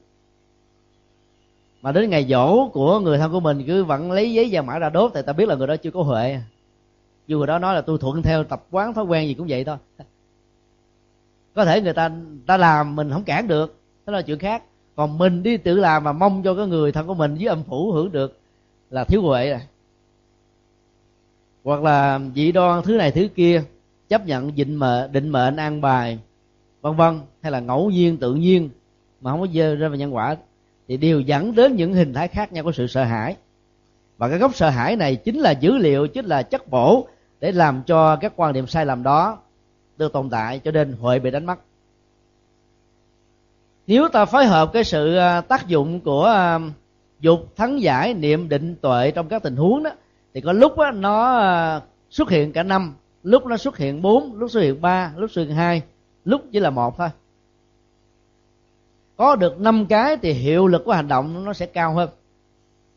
Mà đến ngày dỗ của người thân của mình, cứ vẫn lấy giấy vàng mã ra đốt thì ta biết là người đó chưa có huệ. Dù người đó nói là tôi thuận theo tập quán thói quen gì cũng vậy thôi. Có thể người ta ta làm mình không cản được, đó là chuyện khác. Còn mình đi tự làm mà mong cho cái người thân của mình với âm phủ hưởng được là thiếu huệ rồi. Hoặc là dị đoan thứ này thứ kia, chấp nhận, định mệnh định mệnh, an bài, vân vân, hay là ngẫu nhiên, tự nhiên mà không có dơ ra về nhân quả thì đều dẫn đến những hình thái khác nhau của sự sợ hãi. Và cái gốc sợ hãi này chính là dữ liệu chính là chất bổ để làm cho các quan điểm sai lầm đó được tồn tại cho nên huệ bị đánh mất. Nếu ta phối hợp cái sự à, tác dụng của à, dục thắng giải niệm định tuệ trong các tình huống đó thì có lúc đó, nó à, xuất hiện cả năm. Lúc nó xuất hiện bốn lúc xuất hiện ba lúc xuất hiện hai lúc chỉ là một thôi có được năm cái thì hiệu lực của hành động nó sẽ cao hơn.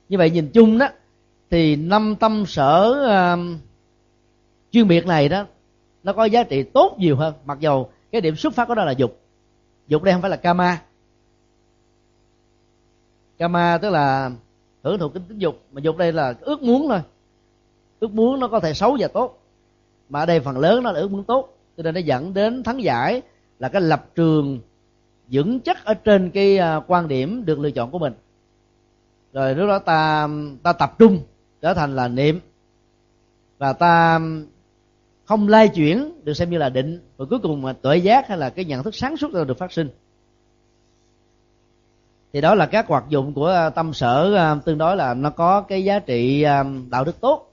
Như vậy nhìn chung đó thì năm tâm sở uh, chuyên biệt này đó nó có giá trị tốt nhiều hơn. Mặc dầu cái điểm xuất phát của đó là dục. Dục đây không phải là kama kama tức là hưởng thụ kinh tính dục mà dục đây là ước muốn thôi. Ước muốn nó có thể xấu và tốt. Mà ở đây phần lớn nó là ước muốn tốt. Cho nên nó dẫn đến thắng giải là cái lập trường vững chắc ở trên cái à, quan điểm được lựa chọn của mình. Rồi lúc đó ta ta tập trung trở thành là niệm. Và ta không lai chuyển được xem như là định. Và cuối cùng mà tuệ giác hay là cái nhận thức sáng suốt được phát sinh. Thì đó là các hoạt dụng của à, tâm sở à, tương đối là nó có cái giá trị đạo đức tốt.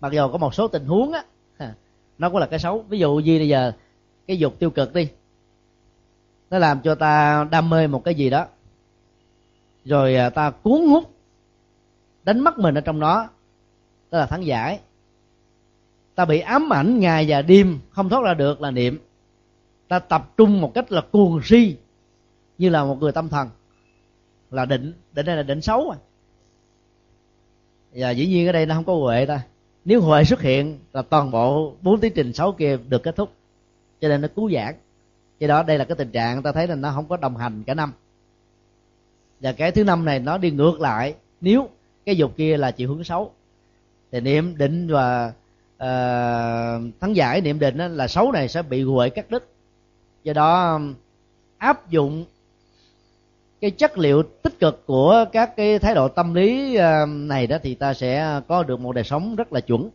Mặc dù có một số tình huống á, nó cũng là cái xấu. Ví dụ như bây giờ, cái dục tiêu cực đi nó làm cho ta đam mê một cái gì đó. Rồi à, ta cuốn hút, đánh mất mình ở trong đó. Đó là thắng giải. Ta bị ám ảnh ngày và đêm, không thoát ra được là niệm. Ta tập trung một cách là cuồng si, như là một người tâm thần. Là định định đây là định xấu à. Và dĩ nhiên ở đây nó không có huệ ta. Nếu huệ xuất hiện là toàn bộ bốn tiến trình xấu kia được kết thúc. Cho nên nó cứu giãn do đó đây là cái tình trạng ta thấy là nó không có đồng hành cả năm. Và cái thứ năm này nó đi ngược lại. Nếu cái dục kia là chịu hướng xấu thì niệm định và uh, thắng giải niệm định là xấu này sẽ bị huệ cắt đứt. Do đó áp dụng cái chất liệu tích cực của các cái thái độ tâm lý này đó thì ta sẽ có được một đời sống rất là chuẩn.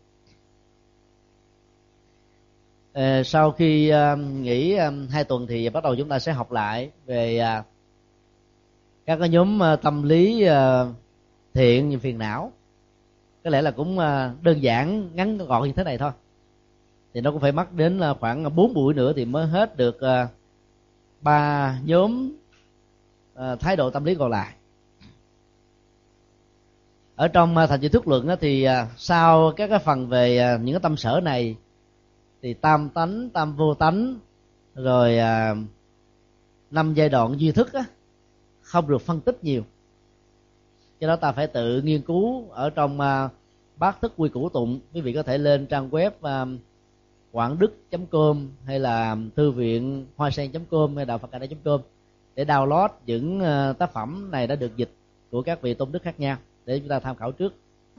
Ờ, sau khi ờ, nghỉ ờ, hai tuần thì bắt đầu chúng ta sẽ học lại về các cái nhóm tâm lý thiện như phiền não. Có lẽ là cũng đơn giản, ngắn gọn như thế này thôi. Thì nó cũng phải mất đến khoảng 4 buổi nữa thì mới hết được ba nhóm thái độ tâm lý còn lại. Ở trong thành chữ thuyết luận thì sau các cái phần về những cái tâm sở này thì tam tánh tam vô tánh rồi à, năm giai đoạn duy thức á, không được phân tích nhiều. Cho đó ta phải tự nghiên cứu ở trong à, bát thức quy củ tụng. Quý vị có thể lên trang web à, quảng đức com hay là thư viện hoa sen com hay đạo phật com để download những tác phẩm này đã được dịch của các vị tôn đức khác nhau để chúng ta tham khảo trước.